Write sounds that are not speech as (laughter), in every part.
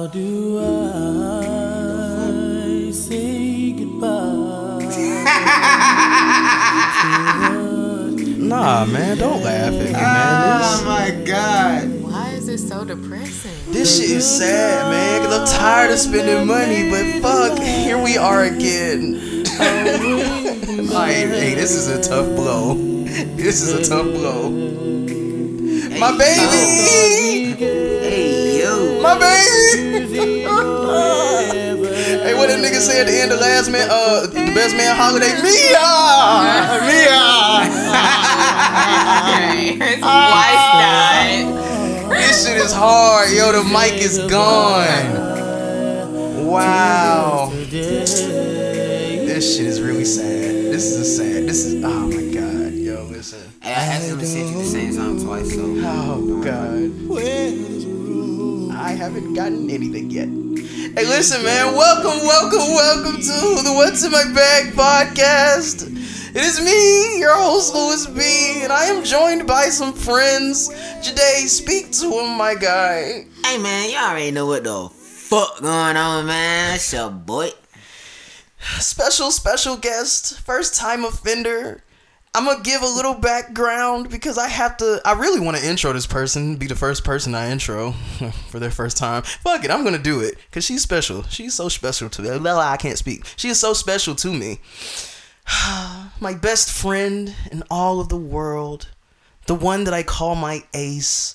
How do I say goodbye? (laughs) Nah, man, don't laugh at me, man. Ah, oh man. my god. Why is it so depressing? This, this shit is sad, man. Cause I'm tired of spending money, but fuck, here we are again. (laughs) Alright, hey, this is a tough blow. This is a tough blow. My baby! Hey yo. My baby! Hey, what that nigga say at the end of last man, uh, the best man holiday? Mia! Mia! His wife died. This shit is hard, yo. The mic is gone. Wow. This shit is really sad. This is a sad. This is. Oh my god, yo. Listen. Hey, I accidentally sent you the same song twice, so. Oh god. I haven't gotten anything yet. Hey, listen, man. Welcome, welcome, welcome to the What's in My Bag podcast. It is me, your host Louis B, and I am joined by some friends. Today, speak to him, my guy. Hey man, you already know what the fuck going on, man. It's your boy. special special guest first time offender i'm gonna give a little background because i have to i really want to intro this person be the first person i intro (laughs) for their first time fuck it i'm gonna do it because she's special she's so special to me Well, i can't speak she is so special to me (sighs) my best friend in all of the world the one that i call my ace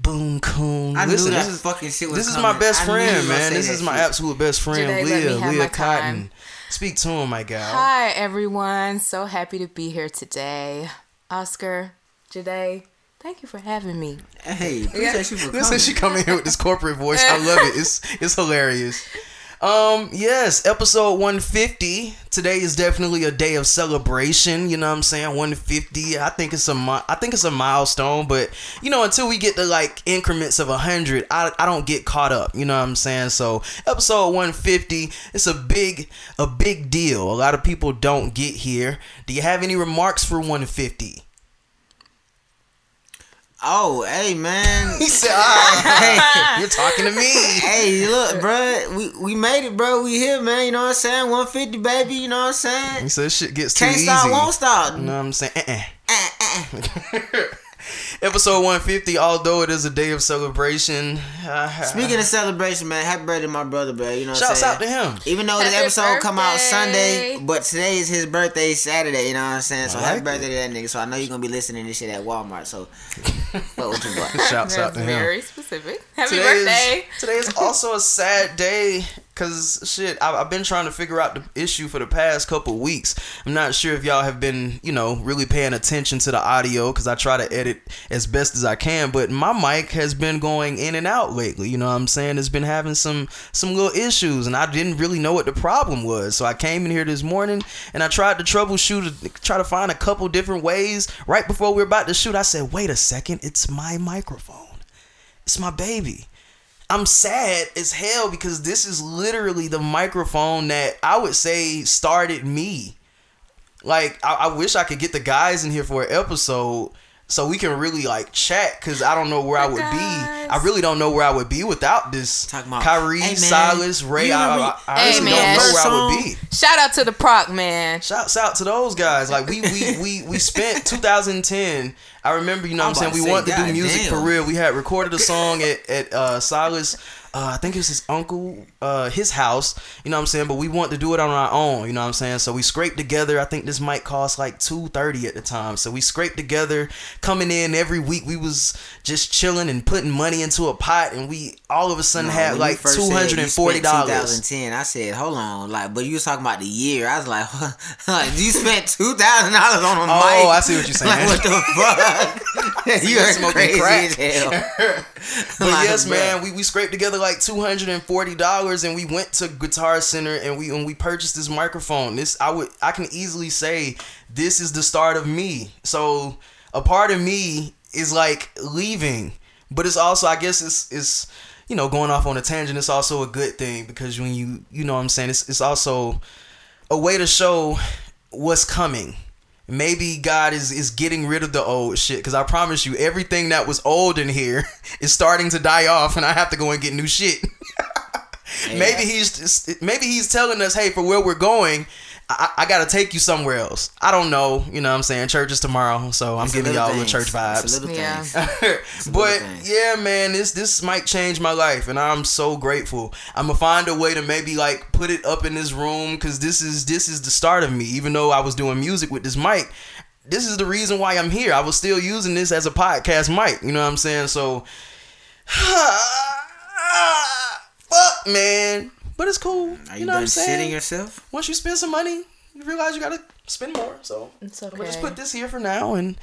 boom coon I Listen, knew that this is fucking shit was this is my best I friend, man. This is my shit. absolute best friend, Janae, Leah. Leah Cotton. time. Speak to him, my gal. Hi, everyone. So happy to be here today. Oscar, Jade, thank you for having me. Hey, appreciate you for coming. Listen, she coming here with this corporate voice. I love it. It's it's hilarious. Um, yes, episode 150. Today is definitely a day of celebration. You know what I'm saying? 150. I think it's a think it's a milestone, but you know, until we get to like increments of 100, I I don't get caught up. You know what I'm saying? So episode 150. It's a big a big deal. A lot of people don't get here. Do you have any remarks for 150? Oh, hey man. (laughs) He said, "Ah, (laughs) you're talking to me." hey, look, bro. We we made it, bro. We here, man. You know what I'm saying? 150, baby. You know what I'm saying? He said shit gets too easy." Can't stop, won't stop. You know what I'm saying? Uh-uh. Uh, uh. (laughs) Episode 150, although it is a day of celebration. (laughs) Speaking of celebration, man, happy birthday, to my brother, bro. You know what I'm shouts out to him. Even though this Happy episode come out. Sunday, but today is his birthday, Saturday. You know what I'm saying? So I happy like birthday to that nigga. So I know you're gonna be listening to this shit at Walmart. So (laughs) fuck with your boy. Shouts out That's to him. very specific. Happy Today birthday. Is, today is also a sad day because shit, I, I've been trying to figure out the issue for the past couple weeks. I'm not sure if y'all have been, you know, really paying attention to the audio because I try to edit as best as I can. But my mic has been going in and out lately. You know what I'm saying? It's been having some some little issues, and I didn't really know what the problem was. So I came in here this morning and I tried to troubleshoot, try to find a couple different ways. Right before we were about to shoot, I said, "Wait a second, it's my microphone. It's my baby." I'm sad as hell because this is literally the microphone that I would say started me. Like, I, I wish I could get the guys in here for an episode so we can really like chat because I don't know where I would be. I really don't know where I would be without this. Talking about- Kyrie, Hey, Silas, Ray. you I, remember- I, I Hey, honestly man. don't know First where I would be. Shout out to the Proc man. Shouts out to those guys. Like we we we we spent (laughs) 2010. I remember, you know what I'm I'm saying? We to wanted to do music goddamn. for real. We had recorded a song at, at uh Silas uh, I think it was his uncle, uh, his house, you know what I'm saying? But we want to do it on our own, you know what I'm saying? So we scraped together. I think this might cost like 230 at the time. So we scraped together, coming in every week. We was just chilling and putting money into a pot, and we all of a sudden No, had like first said two you hundred and spent forty dollars. 2010. I said, hold on, like, but you was talking about the year. I was like, (laughs) you spent two thousand dollars on a mic. Oh, I see what you're saying. (laughs) Like, what the fuck? (laughs) you are smoking crazy crack. But Like, yes, man, we, we scraped together like two hundred and forty dollars, and we went to Guitar Center and we and we purchased this microphone. This I would I can easily say this is the start of me. So a part of me is like leaving, but it's also I guess it's it's you know going off on a tangent. It's also a good thing because when you you know what I'm saying it's it's also a way to show what's coming. Maybe God is is getting rid of the old shit because I promise you, everything that was old in here (laughs) is starting to die off, and I have to go and get new shit. (laughs) maybe he's just, maybe he's telling us, hey, for where we're going. I, I gotta take you somewhere else. I don't know. You know what I'm saying? Church is tomorrow, so I'm It's giving little y'all the things. church It's vibes. (laughs) little Yeah. things. but things. yeah, man, this this might change my life, and I'm so grateful. I'm gonna find a way to maybe like put it up in this room because this is this is the start of me. Even though I was doing music with this mic, this is the reason why I'm here. I was still using this as a podcast mic. You know what I'm saying? So, (sighs) fuck, man. But it's cool. Are you you, know what I'm saying? sitting yourself? Once you spend some money, you realize you gotta spend more. So It's I'm gonna just put this here for now, and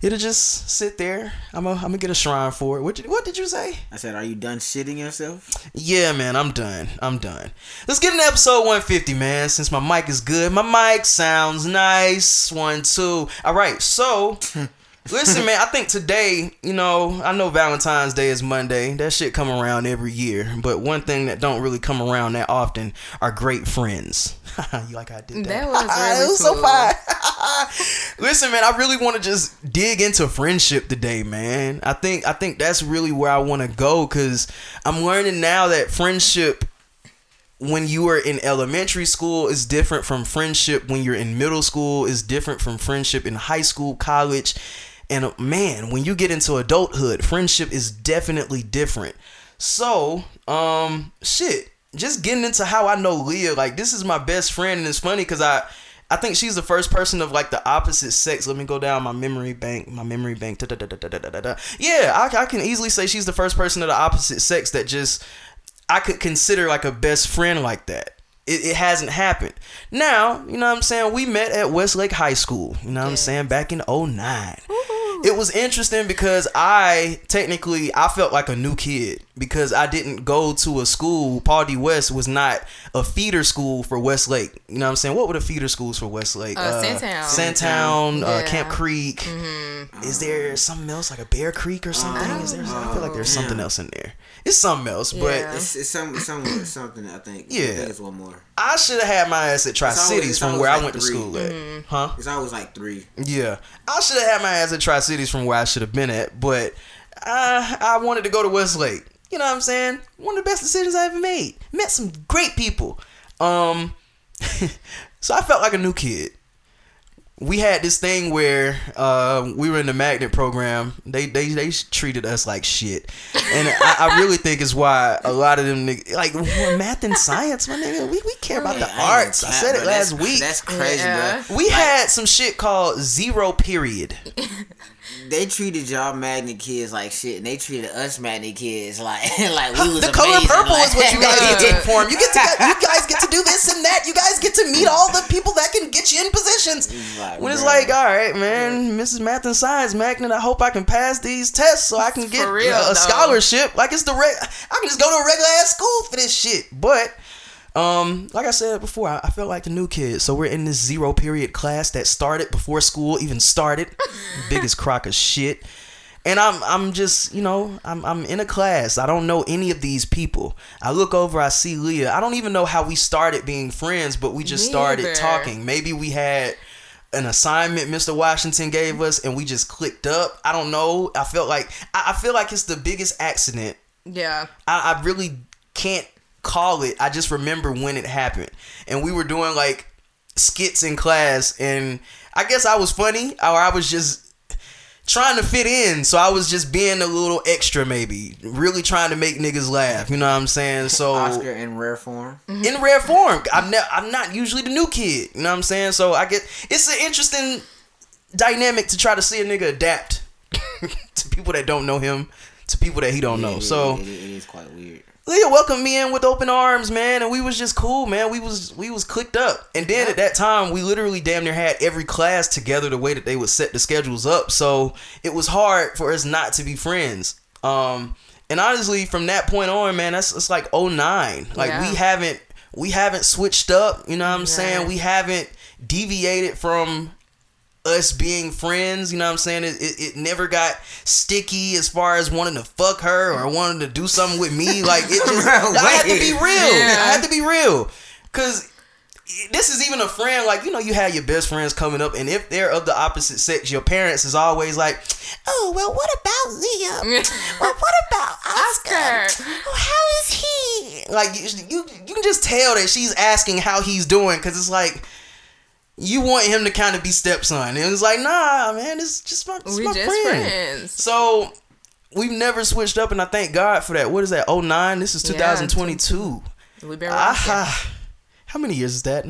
it'll just sit there. I'm gonna, I'm gonna get a shrine for it. What did, what did you say? I said, are you done shitting yourself? Yeah, man, I'm done. I'm done. Let's get into episode 150, man. Since my mic is good, my mic sounds nice. One, two. All right, so. (laughs) Listen, man, I think today, you know, I know Valentine's Day is Monday. That shit come around every year. But one thing that don't really come around that often are great friends. (laughs) you like how I did that? That was (laughs) really it was so fine. (laughs) Listen, man, I really want to just dig into friendship today, man. I think I think that's really where I want to go cuz I'm learning now that friendship when you are in elementary school is different from friendship when you're in middle school is different from friendship in high school, college. And uh, man, when you get into adulthood, friendship is definitely different. So, um shit, just getting into how I know Leah, like this is my best friend and it's funny cuz I I think she's the first person of like the opposite sex. Let me go down my memory bank. My memory bank. Da, da, da, da, da, da, da. Yeah, I, I can easily say she's the first person of the opposite sex that just I could consider like a best friend like that. It, it hasn't happened. Now, you know what I'm saying? We met at Westlake High School, you know what I'm saying, back in 09. It was interesting because I technically I felt like a new kid because I didn't go to a school. Paul D. West was not a feeder school for Westlake. You know what I'm saying? What were the feeder schools for Westlake? Uh, Sandtown. Sandtown, uh, Yeah. Mm-hmm. Camp Creek. Is there something else like a Bear Creek or something? Is there? I feel like there's something else in there. It's something else, but It's, it's some, some, something, I think. Yeah. I think it's one more. I should have had my ass at Tri Cities from always where I like went to school at. Mm-hmm. Huh? It's always like three. Yeah. I should have had my ass at Tri Cities from where I should have been at, but I, I wanted to go to Westlake. You know what I'm saying? One of the best decisions I ever made. Met some great people. Um, (laughs) so I felt like a new kid. We had this thing where uh, we were in the magnet program. They they they treated us like shit, and I, I really think it's why a lot of them like math and science, my nigga. We, we care about the Yeah, I ain't arts. I said it last week. That's crazy, Yeah. bro. We had some shit called zero period. (laughs) They treated y'all magnet kids like shit, and they treated us magnet kids like (laughs) like we was the color purple like- is what you guys get to perform. You get to you guys get to do this and that. You guys get to meet all the people that can get you in positions. (laughs) Like, When it's bruh. like, all right, man, Mrs. Math and Science Magnet, I hope I can pass these tests so I can get real, a scholarship. Like it's the reg- I can just go to a regular ass school for this shit. But um, like I said before, I, I felt like the new kid. So we're in this zero period class that started before school even started. (laughs) Biggest crock of shit. And I'm I'm just, you know, I'm I'm in a class. I don't know any of these people. I look over, I see Leah. I don't even know how we started being friends, but we just Me started either. talking. Maybe we had an assignment Mr. Washington gave us and we just clicked up. I don't know. I felt like I, I feel like it's the biggest accident Yeah. I, I really can't call it. I just remember when it happened. And we were doing like skits in class and I guess I was funny or I was just trying to fit in. So I was just being a little extra maybe. Really trying to make niggas laugh. You know what I'm saying? So (laughs) Oscar in rare form. in rare form. I'm ne- I'm not usually the new kid. You know what I'm saying? So I get it's an interesting dynamic to try to see a nigga adapt (laughs) to people that don't know him, to people that he don't know. It- So it is quite weird. Leah welcomed me in with open arms, man, and we was just cool, man. We was we was clicked up, and then at that time, we literally damn near had every class together the way that they would set the schedules up. So it was hard for us not to be friends. Um, and honestly, from that point on, man, that's it's like 09. Like Yeah. we haven't we haven't switched up. You know what I'm saying? We haven't deviated from us being friends, you know what I'm saying? It, it, it never got sticky as far as wanting to fuck her or wanting to do something with me. Like it (laughs) just, I had to be real. Yeah. I had to be real, cause this is even a friend like you know you have your best friends coming up and if they're of the opposite sex your parents is always like oh well what about Liam (laughs) well what about Oscar, Oscar. Well, how is he like you, you you can just tell that she's asking how he's doing because it's like you want him to kind of be stepson and it's like nah man it's just my, it's we my just friend friends. so we've never switched up and I thank God for that what is that 09 this is Yeah, 2022 We've been. Ah, how many years is that?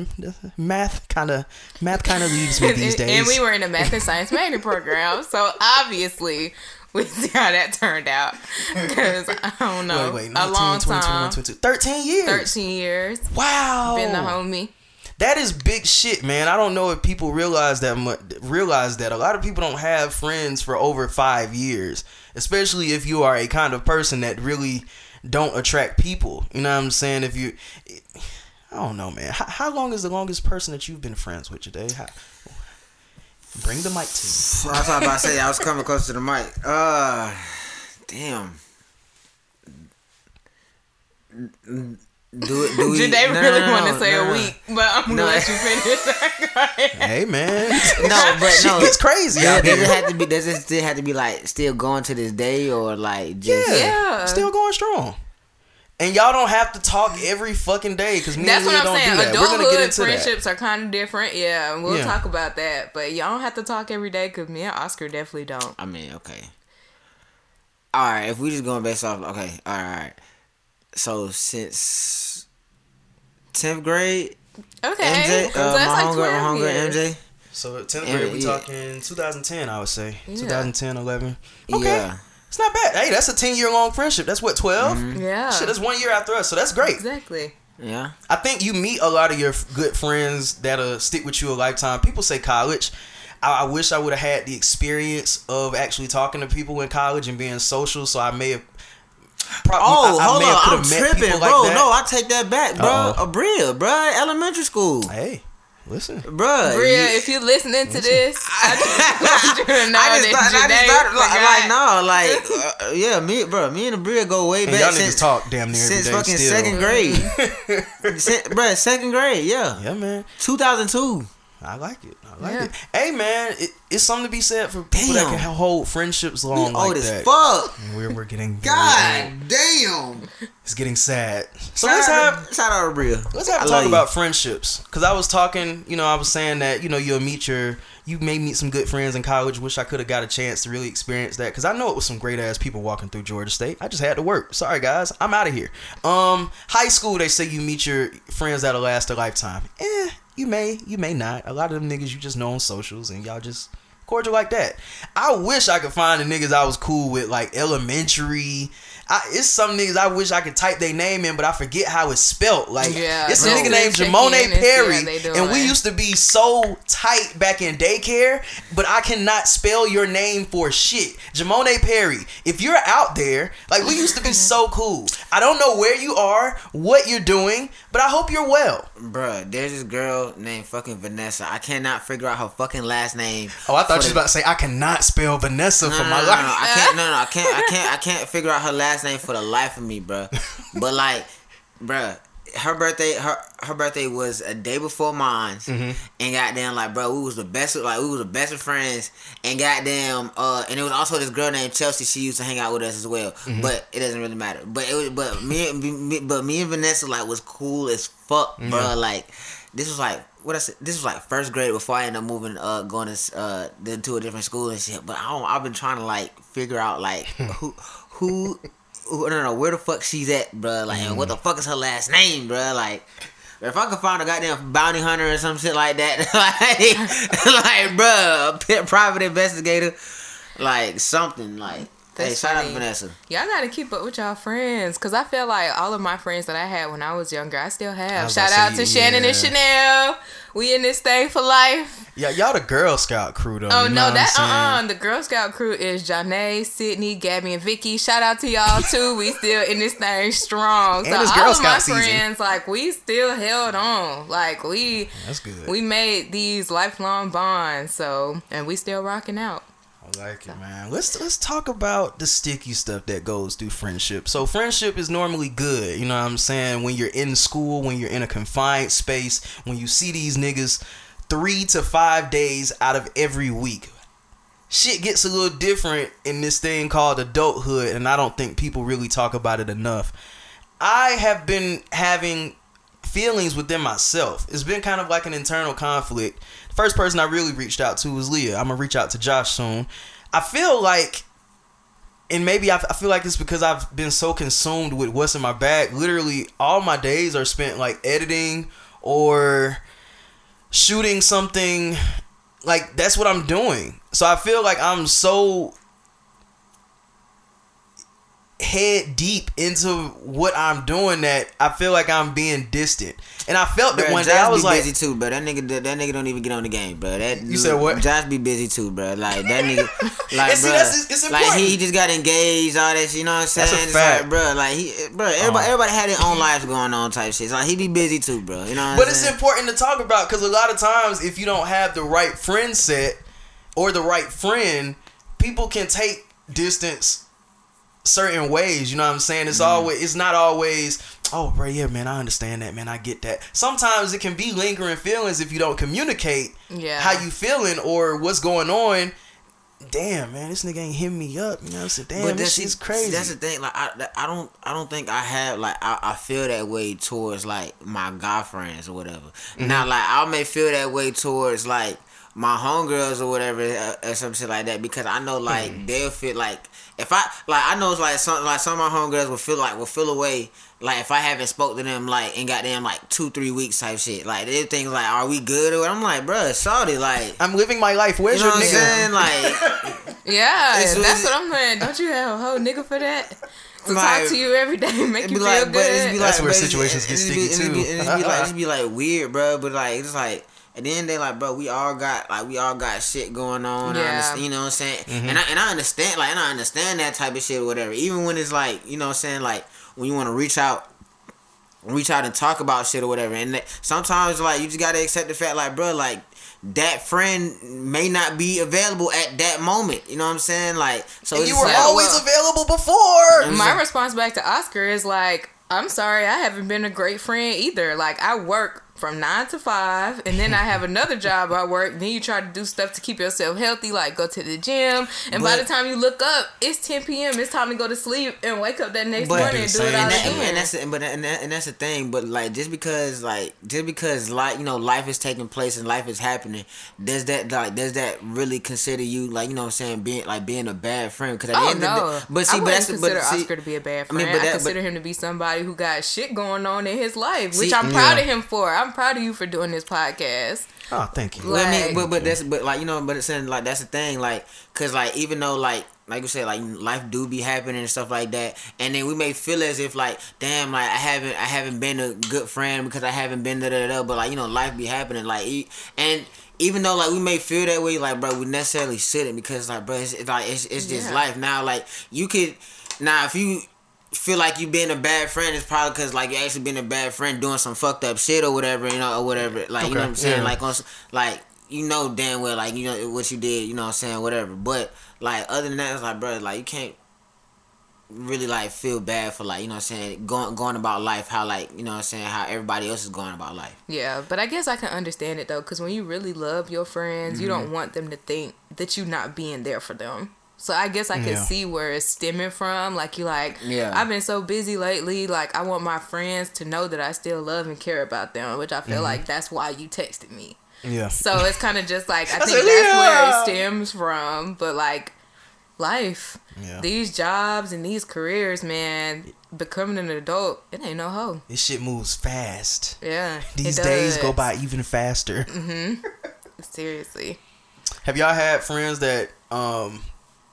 Math kind of math kind of leaves me (laughs) these days. And we were in a math and science major program, so obviously we see how that turned out. Because I don't know, wait, wait, a 19, long 20, time, 21, 22, 13 years. thirteen years, Wow. been the homie. That is big shit, man. I don't know if people realize that much. Realize that a lot of people don't have friends for over five years, especially if you are a kind of person that really don't attract people. You know what I'm saying? If you, I don't know, man. How, how long is the longest person that you've been friends with today? How, bring the mic to me. I was about to say I was coming close to the mic. Uh, damn. Do it. Do (laughs) we? Did they no, really no, no, want to no, say no, a no. week? But I'm gonna No. let you finish. (laughs) Hey, man. No, but Shit no. gets crazy Yeah, out does it have to be? Does it still have to be like still going to this day or like just? Yeah, Yeah. still going strong. And y'all don't have to talk every fucking day because me That's and Leah what I'm don't saying. do that. We're gonna get Adulthood into that. friendships are kind of different. Yeah, and we'll Yeah. talk about that. But y'all don't have to talk every day because me and Oscar definitely don't. I mean, okay. All right, if we just going based off, okay, all right, all right. So since tenth grade, Okay, MJ, 'cause uh, that's my like homegirl, my homegirl. MJ. So 10th Yeah, grade, we yeah. talking 2010, I would say. Yeah. 2010, 11. Okay. Yeah. It's not bad. Hey, that's a 10 year long friendship. That's what, 12? Mm-hmm. Yeah, Shit, that's one year after us. So that's great. exactly. Yeah. I think you meet a lot of your good friends that'll stick with you a lifetime. People say college. I, I wish I would have had the experience of actually talking to people in college and being social. So I may have. Pro- Oh, I- I hold may on, coulda I'm tripping, bro. like no, I take that back, bro. Uh-oh. Abria, bro, elementary school, Hey, listen. bro. Bria, if you're listening to this, I just (laughs) want you know (laughs) I just that thought, I just Janae thought like, like no, like (laughs) uh, yeah, me, bro, me and the Bria go way And back y'all since, niggas talk damn near since fucking still. second grade, Se- bro, second grade, yeah, Yeah, man. 2002. I like it. I like Yeah. it. Hey, man, it, it's something to be said for people that can hold friendships We long old like as that. fuck. And We're, we're getting God damn. It's getting sad. So Shout let's have to- shout out to Bria. let's have I a talk about friendships. Cause I was talking, you know, I was saying that you know you'll meet your you may meet some good friends in college. Wish I could have got a chance to really experience that. Cause I know it was some great ass people walking through Georgia State. I just had to work. Sorry guys, I'm out of here. Um, high school they say you meet your friends that'll last a lifetime. Eh, you may, you may not. A lot of them niggas you just know on socials and y'all just cordial like that. I wish I could find the niggas I was cool with like elementary. I, it's some niggas I wish I could type their name in, but I forget how it's spelt. Like Yeah, it's a nigga named check Jamone in and see Perry, how they and we used to be so tight back in daycare, but I cannot spell your name for shit. Jamone Perry, if you're out there, like we used to be so (laughs) cool. I don't know where you are, what you're doing, but I hope you're well. Bruh, there's this girl named fucking Vanessa. I cannot figure out her fucking last name. Oh, I thought for you was the- about to say I cannot spell Vanessa No, for no, my no, no, life. no, I can't. No, no, I can't. I can't. I can't figure out her last name for the life of me, bruh. But like, bruh, her birthday, her her birthday was a day before mine, Mm-hmm. and goddamn, like, bro, we was the best. Like, we was the best of friends, and goddamn, uh, and it was also this girl named Chelsea. She used to hang out with us as well, Mm-hmm. but it doesn't really matter. But it was, but me, me, but me and Vanessa like was cool as fuck, Mm-hmm. bruh. Like, this was like. What I said, this was like first grade before I ended up moving, uh, going to uh, then to a different school and shit. But I don't, I've been trying to like figure out like (laughs) who, who, no, no, where the fuck she's at, bruh. Like, and what the fuck is her last name, bruh? Like, if I could find a goddamn bounty hunter or some shit like that, (laughs) like, (laughs) like, bruh, a private investigator, like something, like. Hey, That's shout out. Vanessa. Y'all gotta keep up with y'all friends, cause I feel like all of my friends that I had when I was younger, I still have. was Shout out to say, Shannon and. Chanel. We in this thing for life. Yeah, y'all the Girl Scout crew though. Oh you know no, that uh uh the Girl Scout crew is Janae, Sydney, Gabby, and Vicky. Shout out to y'all too. We still in this thing strong. And so all of my season. friends, like we still held on. Like we That's good. we made these lifelong bonds. So and we still rocking out. I like it, man. Let's let's talk about the sticky stuff that goes through friendship. So friendship is normally good, you know what I'm saying? When you're in school, when you're in a confined space, when you see these niggas three to five days out of every week. Shit gets a little different in this thing called adulthood, and I don't think people really talk about it enough. I have been having feelings within myself. It's been kind of like an internal conflict. First person I really reached out to was Leah. I'm gonna reach out to Josh soon. I feel like, and maybe I, I feel like it's because I've been so consumed with what's in my bag. Literally, all my days are spent like editing or shooting something. Like that's what I'm doing. So I feel like I'm so head deep into what I'm doing that I feel like I'm being distant. And I felt that Bruh, one Josh day I was be like, busy too, bro. That nigga, that, that nigga don't even get on the game, bro. That You said what? Josh be busy too, bro. Like that nigga, (laughs) like see, that's- it's like he, he just got engaged, all that. You know what I'm saying? That's a fact. like, bro, like he, bro. Everybody, Uh. everybody had their own lives going on, type shit. So, like he be busy too, bro. You know what But it's saying? important to talk about because a lot of times, if you don't have the right friend set or the right friend, people can take distance certain ways. You know what I'm saying? Mm-hmm. It's always, it's not always. Oh, bro, yeah, man, I understand that, man. I get that. Sometimes it can be lingering feelings if you don't communicate Yeah. how you feeling or what's going on. Damn, man, this nigga ain't hitting me up. You know what I'm saying? Damn, this that's- shit's crazy. That's the thing. Like I, I don't, I don't think I have like I, I feel that way towards like my guy friends or whatever. Mm-hmm. Now, like I may feel that way towards like my homegirls or whatever uh, or some shit like that because I know like Mm-hmm. they'll feel like if I like I know it's like some like some of my homegirls will feel like will feel away. Like if I haven't spoke to them like and got them like two three weeks type shit like they think like are we good or what? I'm like bruh sorry like I'm living my life. Where's you know your what I'm saying like (laughs) Yeah, It's- that's it's- what I'm saying. Don't you have a whole nigga for that? To Like, talk to you every day, make you feel like, good. but it's be like, That's where but it's- situations get it's sticky, be- it's be- too. It's be like, it's be like weird, bro. But like, it's like at then they like, bro, we all got like we all got shit going on. I Yeah. understand, you know what I'm saying? Mm-hmm. And I and I understand, like, and I understand that type of shit or whatever. Even when it's like, you know what I'm saying, like when you want to reach out. Reach out and talk about shit or whatever, and that, sometimes like you just gotta accept the fact, like bro, like that friend may not be available at that moment. You know what I'm saying? Like, so And it's you were like, always well- available before. My response back to Oscar is like, I'm sorry, I haven't been a great friend either. Like, I work from nine to five, and then I have another (laughs) job I work. Then you try to do stuff to keep yourself healthy, like go to the gym. And by the time you look up, it's 10 p.m. It's time to go to sleep and wake up that next But- morning and do it all and, that, again. and that's the- but and, that, and that's the thing. But like just because like just because like you know life is taking place and life is happening, does that like does that really consider you like you know what I'm saying being like being a bad friend? Because Oh end no! of the, but see, I but that's consider but see, Oscar to be a bad I friend. mean, I, but that- consider but- him to be somebody who got shit going on in his life, which See- I'm proud Yeah. of him for. I'm proud of you for doing this podcast. Oh, thank you. Well, I mean, but but that's but like you know, but it's in like that's the thing, like, cause like even though like like you said, like life do be happening and stuff like that, and then we may feel as if like, damn, like I haven't I haven't been a good friend because I haven't been da da da, but like you know, life be happening, like, e- and even though like we may feel that way, like bro, we necessarily shouldn't because like bro, it's, it's like it's it's just Yeah. life now. Like you could now if you feel like you being a bad friend, is probably because like you actually been a bad friend doing some fucked up shit or whatever, you know, or whatever. Like you know what I'm saying, yeah. like on like you know damn well like you know what you did, you know what I'm saying, whatever. But like other than that, it's like bro, like you can't really like feel bad for like you know what I'm saying going going about life how like you know what I'm saying how everybody else is going about life. Yeah, but I guess I can understand it though, because when you really love your friends, you Mm-hmm. don't want them to think that you're not being there for them. So I guess I can Yeah. see where it's stemming from. Like you like, Yeah. I've been so busy lately. Like I want my friends to know that I still love and care about them, which I Mm-hmm. feel like that's why you texted me. Yeah. So it's kind of just like I I think said, that's where it stems from. But like life, Yeah. these jobs and these careers, man, becoming an adult, it ain't no hoe. This shit moves fast. Yeah, These days go by even faster. Mm-hmm. Seriously. Have y'all had friends that um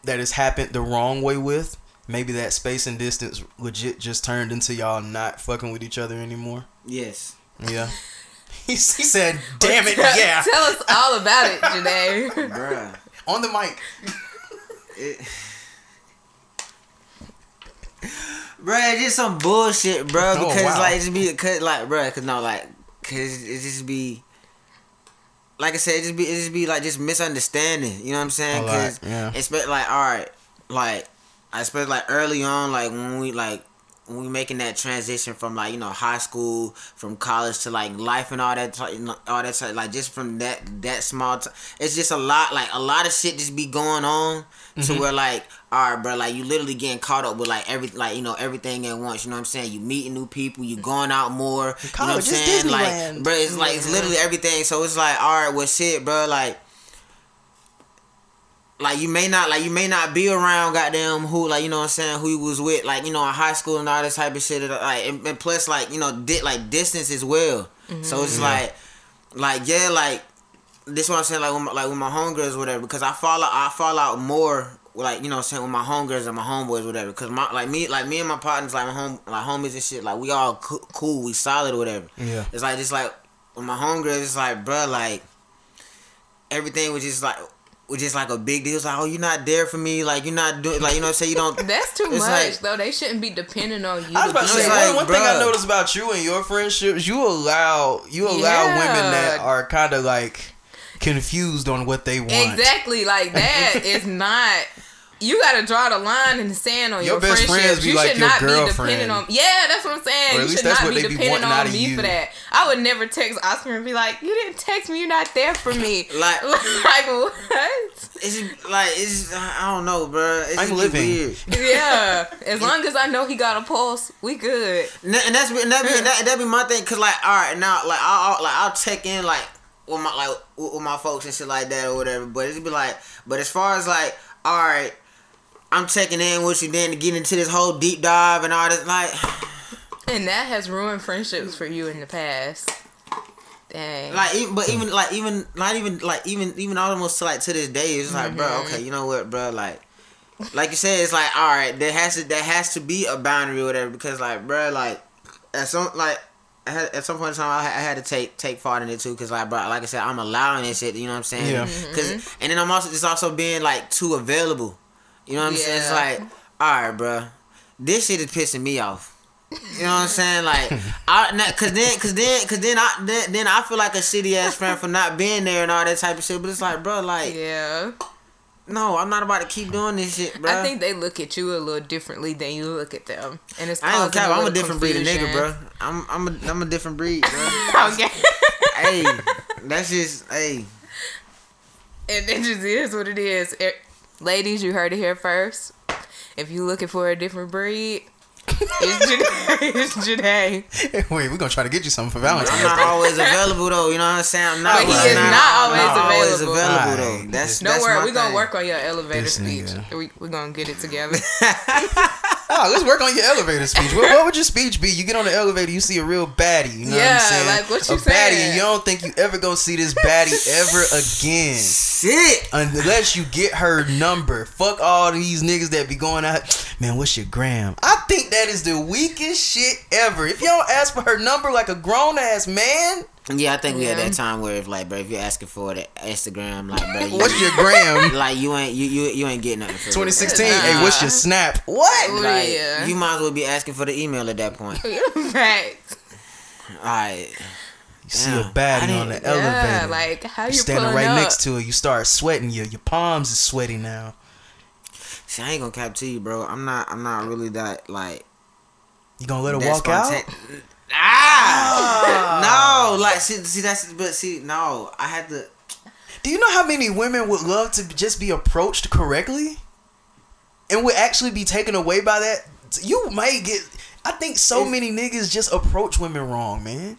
that has happened the wrong way with? Maybe that space and distance legit just turned into y'all not fucking with each other anymore. Yes. Yeah. (laughs) he, he said, "Damn it, yeah." Tell us all about it, (laughs) Janae. Bruh. On the mic. it, Bruh, it's just some bullshit, bro. Oh, Because wow. like it just be, cause like, bruh, cause no, like, cause it just be. Like I said, it just be it just be like just misunderstanding. You know what I'm saying? Because yeah. expect like all right, like I expect like early on, like when we like when we making that transition from like you know high school from college to like life and all that all that type, like just from that that small t- it's just a lot like a lot of shit just be going on Mm-hmm. to where like all right bro like you literally getting caught up with like every like you know everything at once you know what i'm saying you meeting new people you going out more you know what i'm saying Disneyland. like bro it's like it's literally everything so it's like all right well shit bro like like you may not like you may not be around goddamn who like you know what I'm saying who you was with like you know in high school and all this type of shit like and, and plus like you know di- like distance as well. So mm-hmm. it's like like yeah like this what I'm saying like with my, like with my homegirls whatever because I fall out I fall out more like you know what I'm saying with my homegirls and my homeboys or whatever because my like me like me and my partners like my home like homies and shit like we all co- cool we solid whatever. Yeah. it's like just like with my homegirls it's like bruh like everything was just like was just like a big deal. It's like, oh, you're not there for me. Like you're not doing. Like you know, what I'm saying you don't. (laughs) That's too much, like- though. They shouldn't be depending on you. I was about to do say It's that. one, one thing I noticed about you and your friendships, you allow you allow Yeah. women that are kind of like confused on what they want. Exactly, like that (laughs) is not. You gotta draw the line in the sand on Your your, best friendships. friends be you like should your not be girlfriend. dependent on. Yeah, that's what I'm saying. You should not be they be dependent on me you. for that. I would never text Oscar and be like, "You didn't text me. You're not there for me." (laughs) Like- (laughs) like what? It's just, like it's. I don't know, bro. It's I'm living. Weird. Yeah, as long as I know he got a pulse, we good. And that- and that's and that be that, that be my thing. Cause like, all right, now like I'll, I'll like I'll check in like with my like with, with my folks and shit like that or whatever. But it'd be like, but as far as like, all right, I'm checking in with you then to get into this whole deep dive and all this like. And that has ruined friendships for you in the past. Dang. Like even, but even like even not even like even even almost to like to this day, it's like, bro, Mm-hmm. okay, you know what, bro, like, like you said, it's like, all right, there has to there has to be a boundary or whatever because like, bro, like, at some like. Had, at some point in time, I had, I had to take take part in it too, cause like, bro, like I said, I'm allowing this shit. You know what I'm saying? Yeah. Cause, and then I'm also just also being like too available. You know what I'm saying? It's like, all right, bro, this shit is pissing me off. You know what I'm saying? Like, (laughs) I, not, cause then, cause then, cause then I, then, then I feel like a shitty ass friend for not being there and all that type of shit. But it's like, bro, like, yeah. no, I'm not about to keep doing this shit, bro. I think they look at you a little differently than you look at them, and it's I ain't gonna causing cap. I'm a little different breed of nigga, bro. I'm, I'm a, I'm a different breed, bro. (laughs) okay. hey, that's just, hey. and it just is what it is. Ladies, you heard it here first. If you're looking for a different breed, it's Janae. (laughs) it's Janae. (laughs) Wait, we're gonna try to get you something for Valentine's. I'm Valentine's. not always available though. You know what I'm saying? I'm not. But he is not always available. available, Alright. though. That's Don't that's worry, we're gonna work on your elevator This speech. nigga. We we gonna get it together. (laughs) Oh, oh, let's work on your elevator speech. What, what would your speech be? You get on the elevator, you see a real baddie. You know Yeah, what I'm saying? like, what you a baddie, saying? and you don't think you ever gonna see this baddie ever again. Shit. Unless you get her number. Fuck all these niggas that be going out. Man, what's your gram? I think that is the weakest shit ever. If you don't ask for her number like a grown ass man, Yeah, I think we had that time where if like, bro, if you're asking for the Instagram, like, bro, you, what's your gram? (laughs) like you ain't you you you ain't getting nothing for it. 2016. Hey, what's your uh-huh. snap? What? Like, Yeah. you might as well be asking for the email at that point. (laughs) Facts. Alright. You see Yeah. a baddie on the didn't- elevator. Like how you you standing right up? next to it. You start sweating. Your your palms is sweaty now. See, I ain't gonna cap to you, bro. I'm not I'm not really that like You gonna let her walk out? spontan- Ah! no, like see, see that's but see no, I had to Do you know how many women would love to just be approached correctly, and would actually be taken away by that? You might get. I think so many niggas just approach women wrong, man.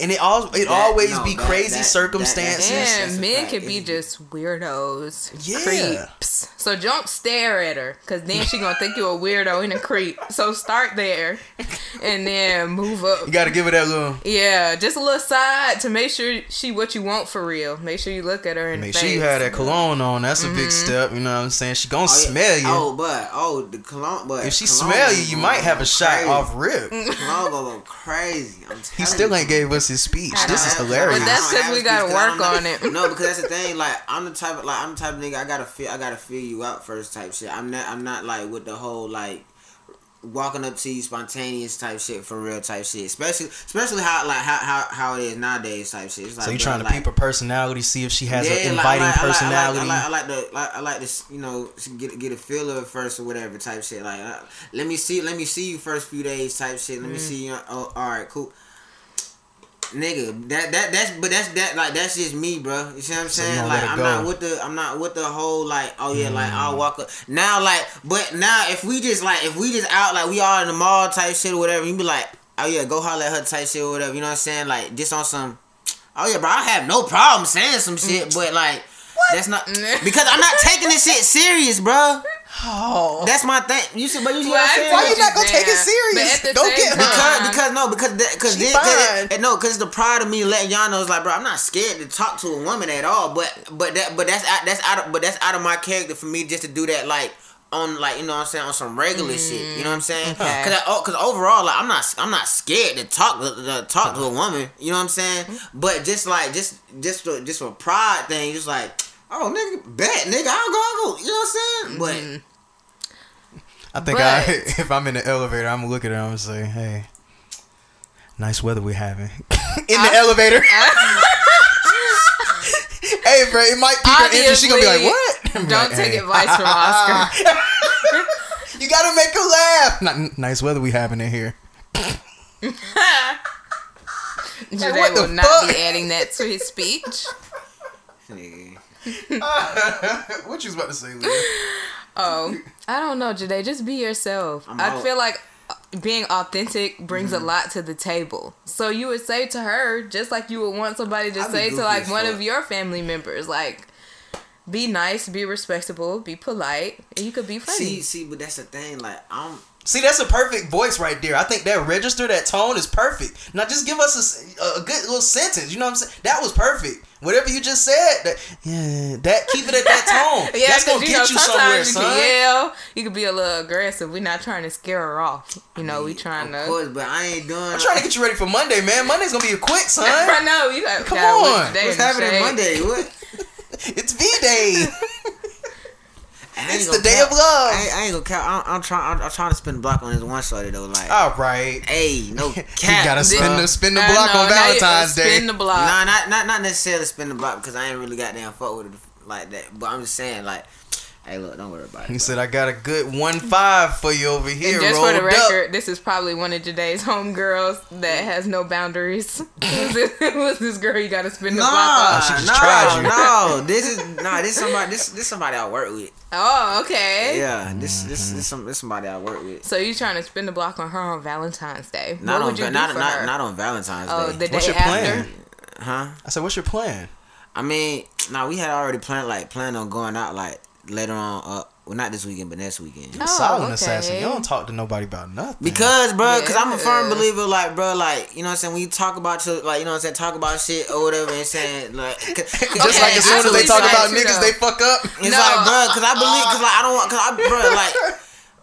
And it all it That- always no, be that- crazy that- that- circumstances. that's- And that's a men fact. can be just weirdos, Yeah. creeps. So don't stare at her, cause then she gonna think you a weirdo and a creep. So start there, and then move up. you got to give her that little. Yeah, just a little side to make sure she what you want for real. Make sure you look at her in Make sure you have that cologne on. That's a big mm-hmm. step. You know what I'm saying? She gonna oh, yeah. smell you. Oh, but oh the cologne but if she cologne smell you, you might have go a shot off rip. Cologne go crazy. I'm telling you. He still you. ain't gave us his speech. This is hilarious. But that's I don't 'cause we gotta speech 'cause I work on know- it. No, because that's the thing. Like I'm the type of like I'm the type of nigga. I gotta feel. I gotta feel you out first. Type shit. I'm not. I'm not like with the whole like walking up to you spontaneous type shit for real type shit. Especially especially how like how how, how it is nowadays type shit. It's like, So you trying to like, peep her personality, see if she has yeah, an like, inviting I like, personality. I like, I like, I like, I like, the like, I like this, you know, get get a feel of it first or whatever type shit. Like, uh, let me see, let me see you first few days type shit. Let me see you. Oh, all right, cool. Nigga, that that that's but that's that like that's just me, bro. You see what I'm saying? don't like I'm go. not with the I'm not with the whole like oh yeah like I'll mm. walk up now like but now if we just like if we just out like we all in the mall type shit or whatever you be like oh yeah go holler at her type shit or whatever you know what I'm saying like just on some oh yeah bro I have no problem saying some shit but like that's not (laughs) because I'm not taking this shit serious, bro. Oh, That's my thing. You see, but you see Well, what I'm saying? why you not gonna take it serious? at Don't get time- because because no because because She then fine. cause, no because the pride of me letting y'all know is like bro I'm not scared to talk to a woman at all but but that but that's out, that's out of but that's out of my character for me just to do that like on like you know what I'm saying on some regular shit you know what I'm mm, saying Okay. because because oh, overall like I'm not I'm not scared to talk to, to talk to a woman you know what I'm saying mm-hmm. but just like just just for, just for pride thing just like oh nigga bet nigga I'll go I'll go you know what I'm saying But mm-hmm. I think But- I, (laughs) if I'm in the elevator, I'm gonna look at her. I'm gonna say, "Hey, nice weather we having (laughs) in the elevator." (laughs) hey, bro, it might pique her interest. She gonna be like, "What?" I'm Don't like, take "Hey." advice from Oscar. You gotta make her laugh. Not, nice weather we having in here. Jade what the will not fuck? be adding that to his speech. but nigga. (laughs) what you was about to say, Leah? Oh, I don't know, Jade. Just be yourself. I'm I out. feel like uh, being authentic brings Mm-hmm. a lot to the table. So you would say to her, just like you would want somebody to I'd say to like one fuck. of your family members, like, be nice, be respectable, be polite, and you could be funny. see see but that's the thing like I'm See, that's a perfect voice right there. I think that register, that tone is perfect. Now, just give us a, a good little sentence. You know what I'm saying? That was perfect. Whatever you just said, that yeah, that keep it at that tone. (laughs) Yeah, that's 'cause, gonna get you, somewhere, sometimes you son. can yell. You could be a little aggressive. We're not trying to scare her off. You know, we trying of to. course but I ain't doing I'm trying to get you ready for Monday, man. Monday's gonna be a quick, (laughs) son. I know you got. Come gotta on. What's happening. Monday? What? (laughs) It's V Day. I ain't It's the day cap. of love. I ain't, I ain't gonna cap. I'm, I'm trying. I'm, I'm trying to spin the block on this one shorty though. Like, All right. hey, no (laughs) cap. You gotta bruh. spin the spin the block know, on now you- Valentine's Day. Spin the block. Nah, not not not necessarily spin the block because I ain't really got damn fuck with it like that. But I'm just saying, like, hey, look, don't worry about it. He bro. said, "I got a good one five for you over here." And just for the rolled up." record, this is probably one of Jadae's homegirls that has no boundaries. (laughs) Who's this, (laughs) who's this girl you gotta spin the block Nah, on? she just nah, tried you. no. This is nah. This somebody. This this somebody I work with. Oh, okay. Yeah. This this Mm-hmm. this some this somebody I work with. So you trying to spin the block on her on Valentine's Day? Not what on would you Va- do not for not her? not on Valentine's oh, Day. the day What's your after. plan? huh? I said, "What's your plan?" I mean, nah, we had already planned like planned on going out like later on. Uh, well, not this weekend, but next weekend. Oh, Silent okay. assassin. You don't talk to nobody about nothing. Because, bro, because I'm a firm believer, like, bro, like, you know what I'm saying? When you talk about, your, like, you know what I'm saying? Talk about shit or whatever and saying, like, (laughs) c- c- just Okay, like as soon as they talk that about niggas, though. they fuck up. It's No. like, bro, because I believe, because, like, I don't want, because I, bro, (laughs) like,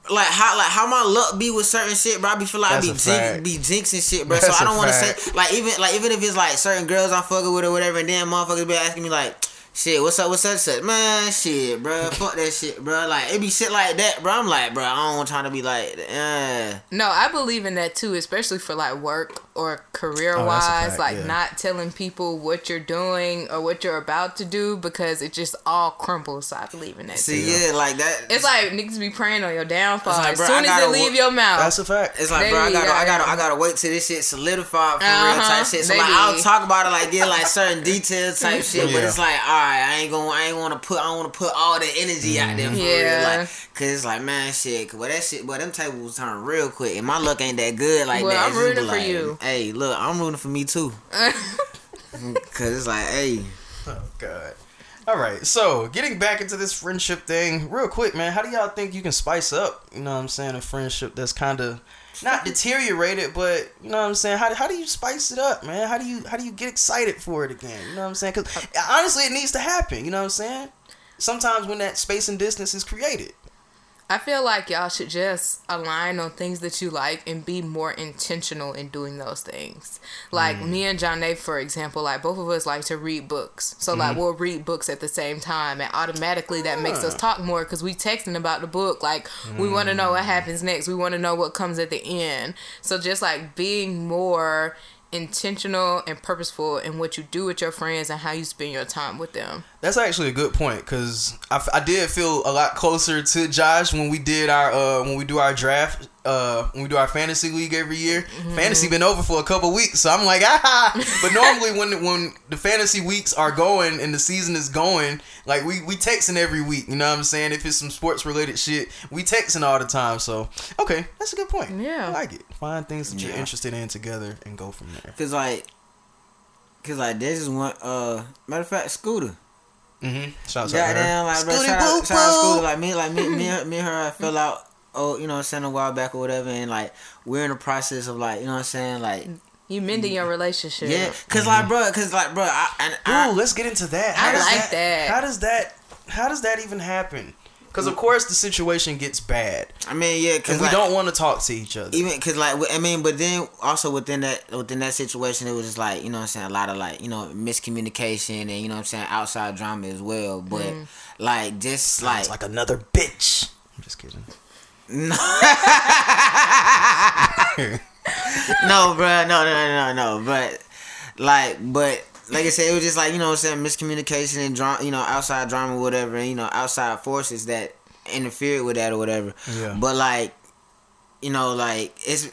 like how like how my luck be with certain shit, bro. I be feel like I be a jinx, be jinxing shit, bro. That's so I don't want to say like even like even if it's like certain girls I'm fucking with or whatever, and then motherfuckers be asking me like, shit, what's up, what's up, shit, man, shit, bro, (laughs) fuck that shit, bro. Like it be shit like that, bro. I'm like, bro, I don't want trying to be like, uh, No, I believe in that too, especially for like work or career Oh, that's a wise. fact, like yeah. not telling people what you're doing or what you're about to do because it just all crumbles. So I believe in that. see, too. yeah, like that. It's like niggas be praying on your downfall It's like, as bro, soon I as gotta it leave wo- your mouth. That's a fact. It's like, They bro, I gotta, I gotta- gotta, I gotta wait till this shit solidified for real Uh-huh. type shit. So like. I'll talk about it, like get like certain details type (laughs) shit. But it's like, all right, I ain't gonna, I ain't want to put, I don't want to put all the energy out there for mm-hmm. Yeah. real, like, cause it's like, man, shit, cause well, that shit, but them tables turn real quick, and my luck ain't that good like Well, that. I'm It's just rooting for like, you. Hey, look, I'm rooting for me too, (laughs) oh, cause it's like, hey, Oh God. All right, so getting back into this friendship thing, real quick, man. How do y'all think you can spice up? You know what I'm saying? A friendship that's kind of not deteriorated, but you know what I'm saying. How, how do you spice it up, man? How do you how do you get excited for it again? You know what I'm saying? Because honestly, it needs to happen. You know what I'm saying? Sometimes when that space and distance is created. I feel like y'all should just align on things that you like and be more intentional in doing those things. Like Mm. me and John for example, like both of us like to read books. So like Mm-hmm. we'll read books at the same time and automatically that makes us Ah. talk more because we texting about the book. Like we want to know Mm. what happens next. We want to know what comes at the end. So just like being more intentional and purposeful in what you do with your friends and how you spend your time with them. That's actually a good point because I, I did feel a lot closer to Josh when we did our uh when we do our draft uh when we do our fantasy league every year. Fantasy been over for a couple weeks, so I'm like (laughs) ah. But normally when when the fantasy weeks are going and the season is going, like we we texting every week. You know what I'm saying? If it's some sports related shit, we texting all the time. So okay, that's a good point. Yeah. I like it. Find things that you're interested in together and go from there. Cause like, cause like this is one. Uh, matter of fact, Scooter. Mm-hmm. Shouts out to her. Goddamn, like bro, Scooty shout out, woo shout out woo. Scooter. Like me, like me, me, her- me and her, I fell out. Oh, you know, what I'm saying a while back or whatever, and like we're in the process of like, you know, what I'm saying like, You mending your relationship. yeah, because like, bro, because like, bro, I, and I, Ooh, let's get into that. I does like that. How does that? How does that even happen? Because of course the situation gets bad, I mean, yeah, because and we like, don't want to talk to each other. even because like I mean, but then also within that within that situation, it was just like you know what I'm saying a lot of like you know miscommunication and you know what I'm saying outside drama as well. But mm. like just like, It's like another bitch. Kidding. (laughs) no, bro, no, no, no, no, no, but like, but like I said, it was just like you know what I'm saying miscommunication and drama, you know, outside drama, whatever, and you know, outside forces that interfered with that or whatever. Yeah. But like, you know, like it's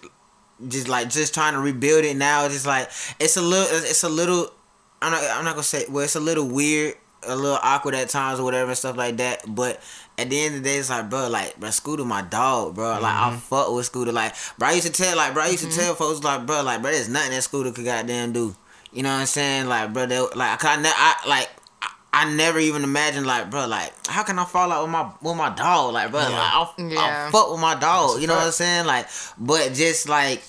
just like just trying to rebuild it now. It's just like it's a little, it's a little. I'm not, I'm not gonna say. Well, it's a little weird, a little awkward at times or whatever and stuff like that. But at the end of the day, it's like, bro, like, bro, Scooter, my dog, bro. Like, I mm-hmm. fuck with Scooter. Like, bro, I used to tell, like, bro, I used to mm-hmm. tell folks, like, bro, like, bro, there's nothing that Scooter could goddamn do. You know what I'm saying? Like, bro, they, like, I, ne- I like. I- never even imagined like, bro, like, how can I fall out with my with my dog, like, bro, like, I'll, Yeah. I'll fuck with my dog, That's you know what I'm saying, like, but just like,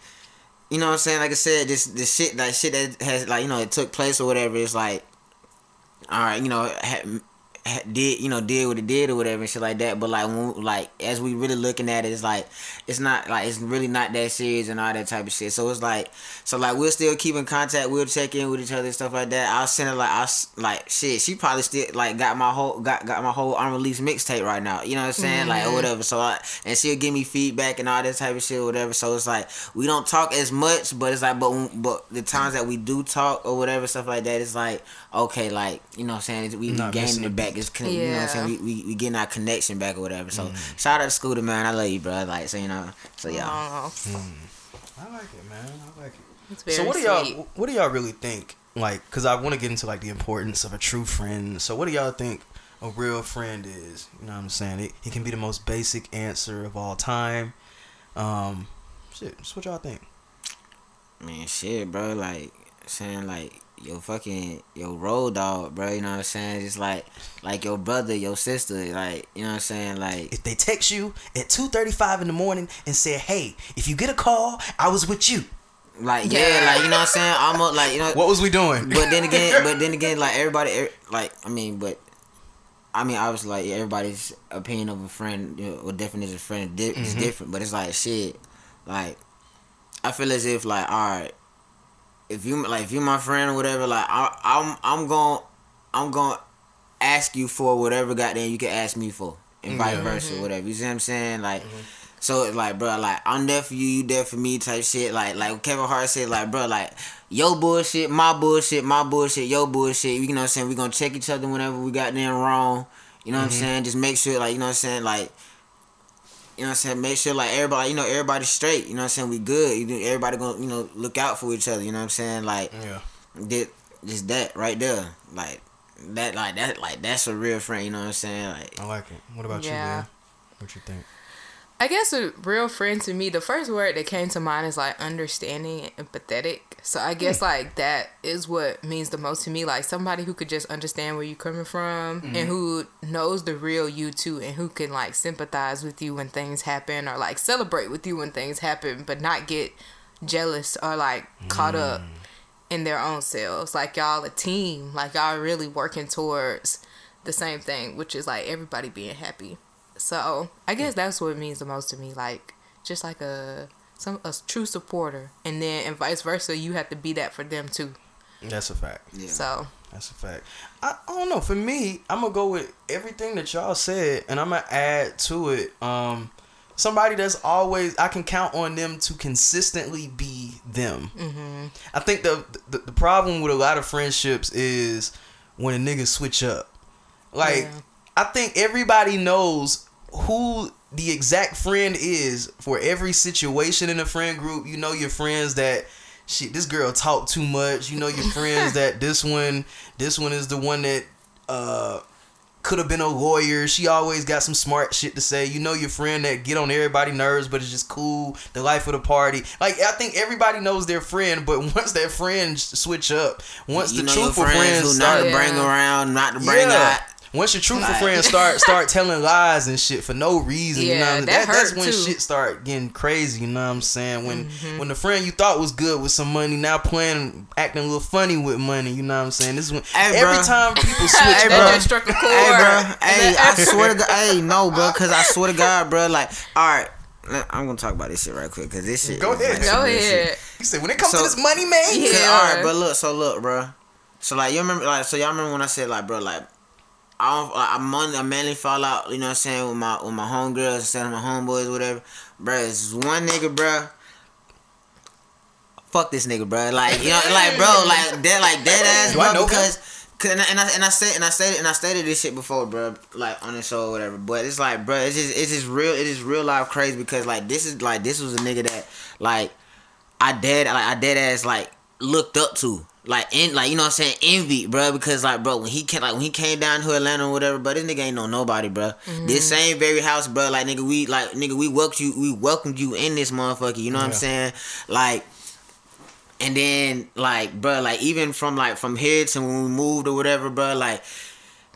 you know what I'm saying? Like I said, this the shit like shit that has like you know it took place or whatever. It's like, all right, you know, ha, ha, did you know did what it did or whatever and shit like that. But like when like as we really looking at it, it's like it's not like it's really not that serious and all that type of shit. So it's like so like we'll still keep in contact. We'll check in with each other and stuff like that. I'll send her like I like shit. She probably still like got my whole got got my whole unreleased mixtape right now. You know what I'm saying? Like or mm-hmm. whatever. So I, and she'll give me feedback and all that type of shit or whatever. So it's like we don't talk as much, but it's like but but the times that we do talk or whatever stuff like that, it's like okay, like you know what I'm saying? It's- We Not gaining missing it back. It's con- you know what I'm saying? We, we we getting our connection back or whatever. So shout out to Scooter man, I love you, bro. Like so you know, so yeah. Oh, I like it, man. I like it. it's very so what do y'all what do y'all really think like because i want to get into like the importance of a true friend so what do y'all think a real friend is you know what i'm saying it, it can be the most basic answer of all time um shit just what y'all think Man, shit, bro. Like saying like your fucking your road dog, bro. You know what I'm saying? Just like like your brother, your sister. Like you know what I'm saying? Like if they text you at 2.35 in the morning and say hey if you get a call i was with you like yeah, Yeah. like you know what I'm saying? Almost like you know. what was we doing But then again, but then again, like everybody, er- like I mean, but. I mean, obviously, like everybody's opinion of a friend, you know, or definition of friend is different. But it's like shit. Like, I feel as if like, all right, if you like, if you're my friend or whatever, like, I, I'm, I'm going, I'm going to ask you for whatever goddamn you can ask me for, and vice Yeah. versa, mm-hmm. whatever. You see what I'm saying? Like, mm-hmm. so it's like, bro, like I'm there for you, you there for me, type shit. Like, like Kevin Hart said, like, bro, like your bullshit, my bullshit, my bullshit, your bullshit. You know what I'm saying? We gonna check each other whenever we got them wrong. You know what I'm mm-hmm. saying? Just make sure, like, you know what I'm saying, like. You know what I'm saying? Make sure like everybody, you know, everybody's straight. You know what I'm saying? We good. You know, everybody gonna, you know, look out for each other. You know what I'm saying? Like, yeah that, just that right there. Like that, like that, like that's a real friend. You know what I'm saying? Like, i like it what about Yeah. you Leah? what you think I guess a real friend to me, the first word that came to mind is like understanding and empathetic. So I guess hmm. like that is what means the most to me. Like somebody who could just understand where you're coming from and mm-hmm. who knows the real you too and who can like sympathize with you when things happen or like celebrate with you when things happen, but not get jealous or like caught up mm. in their own selves. Like y'all a team. Like y'all really working towards the same thing, which is like everybody being happy. So I guess mm. that's what it means the most to me. Like just like a some a true supporter, and then and vice versa, you have to be that for them too. That's a fact. Yeah. So That's a fact. I, I don't know. For me, I'm gonna go with everything that y'all said, and I'm gonna add to it. Um, somebody that's always I can count on them to consistently be them. Mm-hmm. I think the, the the problem with a lot of friendships is when a nigga switch up. Like, Yeah. I think everybody knows who the exact friend is for every situation in a friend group. You know your friends that shit this girl talk too much. You know your friends that (laughs) this one this one is the one that uh could have been a lawyer. She always got some smart shit to say. You know your friend that get on everybody nerves, but it's just cool. The life of the party. Like I think everybody knows their friend, but (laughs) once that friend switch up, once you the know your truthful friends friends who not to bring around, not to bring yeah. out. Once your truthful Like- friends start start (laughs) telling lies and shit for no reason, you know what I mean? that that's when too. shit start getting crazy, you know what I'm saying? When Mm-hmm. when the friend you thought was good with some money now playing acting a little funny with money, you know what I'm saying? This is when Hey, every bruh. time people (laughs) switch Hey, that bro. just struck a chord. Hey, bro. Hey, I swear to (laughs) God. Hey, no, bro. Cause I swear to God, bro. Like, all right. I'm gonna talk about this shit right quick, cause this shit. Go ahead. Go ahead. You said when it comes So- to this money, man, Yeah. All right, but look, so look, bro. So like you remember, like so y'all remember when I said like, bro, like I don't, I'm on, I mainly fall out, you know what I'm saying, with my with my homegirls instead of my homeboys, whatever. Bro, it's one nigga, bro. Fuck this nigga, bro. Like you know, like bro, like dead, like dead ass, bro. Because. Cause, and, I, and I and I said and I said and I stated this shit before, bro, like on the show or whatever. But it's like, bro, it's just it's just real. It is real life crazy because like this is like this was a nigga that like I dead like I dead ass like looked up to. Like in like you know what I'm saying envy, bro, because like bro when he came like when he came down to Atlanta or whatever, but this nigga ain't know nobody, bro. This mm-hmm. same very house, bro, like nigga we like nigga we welcomed you we welcomed you in this motherfucker, you know what I'm saying? Like and then like bro, like even from like from here to when we moved or whatever, bro, like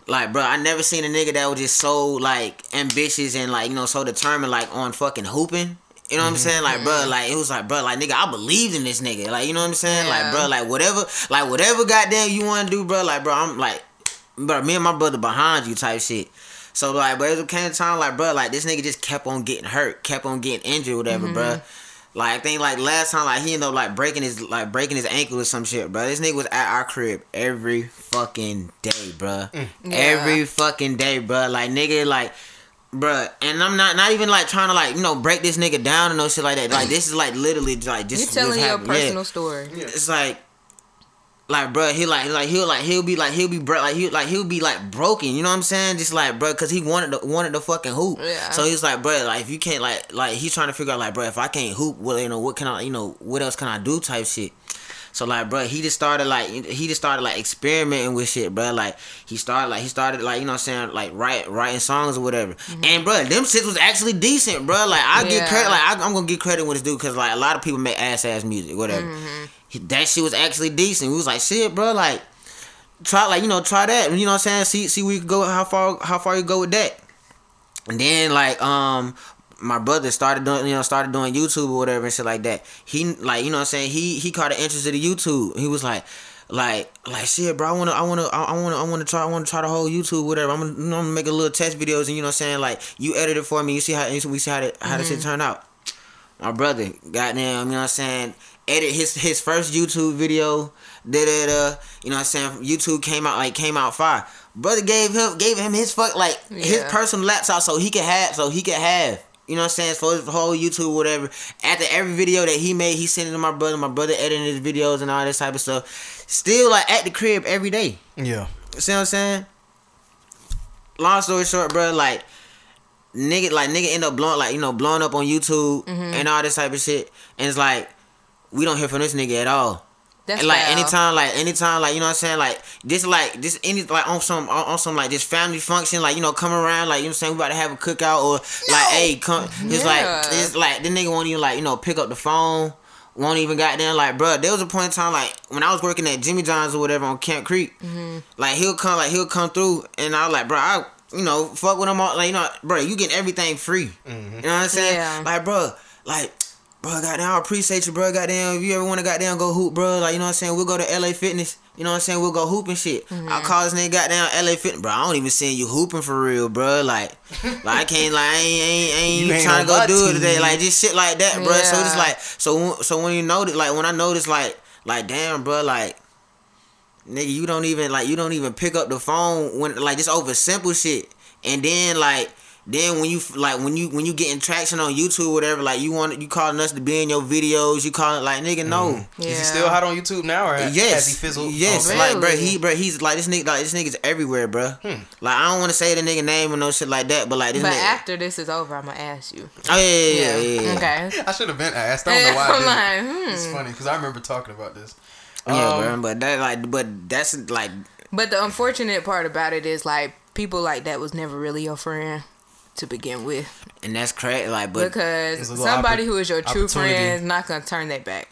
like bro, I never seen a nigga that was just so like ambitious and like you know so determined like on fucking hooping. You know what I'm mm-hmm. saying? Like, bro, mm-hmm. like it was like, bro, like nigga, I believed in this nigga. Like, you know what I'm saying? Like, bro, like whatever, like whatever goddamn you want to do, bro. Like, bro, I'm like, bro, me and my brother behind you type shit. So like, but it came time like, bro, like this nigga just kept on getting hurt, kept on getting injured, whatever, bro. Mm-hmm. Like I think like last time like he ended up like breaking his like breaking his ankle or some shit, bro. This nigga was at our crib every fucking day, bro. Mm. Every fucking day, bro. Like nigga, like, bro. And I'm not not even like trying to like you know break this nigga down and no shit like that. Like this is like literally like just You telling your happening. Yeah. personal story. It's like. Like bro, he like like he'll like he'll be like he'll be bro like he like he'll be like broken, you know what I'm saying? Just like bro, cause he wanted the wanted the fucking hoop. Yeah. So he's like, bro, like if you can't like like he's trying to figure out like, bro, if I can't hoop, well, you know, what can I, you know, what else can I do? Type shit. So like, bro, he just started like he just started like experimenting with shit, bro. Like he started like he started like you know what I'm saying like write writing songs or whatever. And bro, them shits was actually decent, bro. Like I get credit, like I, I'm gonna get credit when it's due because like a lot of people make ass ass music, whatever. He- That shit was actually decent. We was like, shit, bro, like try like you know try that. You know what I'm saying? See see where you go how far how far you go with that. And then like um my brother started doing you know started doing YouTube or whatever and shit like that. He like you know what I'm saying he he caught an interest in the YouTube. He was like like like shit bro I wanna I wanna I wanna I wanna try I wanna try the whole YouTube whatever. I'm gonna, you know, I'm gonna make a little test videos and you know what I'm saying like you edit it for me. You see how we see how the, how the shit mm-hmm. turn out. My brother, goddamn, you know what I'm saying, edit his his first YouTube video, da da da. You know what I'm saying? YouTube came out like came out fire. Brother gave him gave him his fuck like his Yeah. personal laptop so he could have so he could have. You know what I'm saying? For his whole YouTube, whatever. After every video that he made, he sent it to my brother. My brother editing his videos and all this type of stuff. Still like at the crib every day. Yeah. See what I'm saying? Long story short, bro, like nigga, like nigga end up blowing, like you know, blowing up on YouTube mm-hmm. and all this type of shit, and it's like we don't hear from this nigga at all. That's and like foul. anytime, like anytime, like you know what I'm saying, like this, like this, any like on some on, on some like this family function, like you know, come around, like you know what I'm saying, we about to have a cookout or like, hey, come, it's like it's like the nigga won't even like you know pick up the phone. Won't even got there. Like, bro, there was a point in time, like when I was working at Jimmy John's or whatever on Camp Creek. Mm-hmm. Like he'll come, like he'll come through, and I was like, bro, I, you know, fuck with him all, like you know, bro, you getting everything free. You know what I'm saying? Yeah. Like, bro, like, bro, goddamn, I appreciate you, bro. Goddamn, if you ever want to goddamn go hoop, bro, like you know what I'm saying, we'll go to LA Fitness. You know what I'm saying? We'll go hoop and shit. Mm-hmm. I call this nigga goddamn LA Fitness, bro. I don't even see you hooping for real, bro. Like, (laughs) like I can't, like, I ain't, I ain't, ain't, You ain't trying to go do it team. today. Like, just shit like that, bro. So it's like, so, so when you notice, like, when I notice, like, like, damn, bro, like, nigga, you don't even like you don't even pick up the phone when like just over simple shit. And then like then when you like when you when you getting traction on YouTube or whatever, like you want you calling us to be in your videos, you calling like nigga no. Yeah. Is he still hot on YouTube now, or Yes, has he fizzled? yes, Okay. like bro, he bro, he's like this nigga, like this nigga's everywhere, bro. Hmm. Like I don't want to say the nigga name or no shit like that, but like this But nigga. after this is over, I'm gonna ask you. oh yeah, yeah, yeah, yeah, yeah. Okay. I should have been asked. I don't know why. I (laughs) didn't. like, hmm. It's funny because I remember talking about this. Yeah, Um, bro, but that like, but that's like, But the unfortunate part about it is like people like that was never really your friend to begin with. and that's crazy, like, but because There's a little somebody oppor- who is your true friend is not gonna turn their back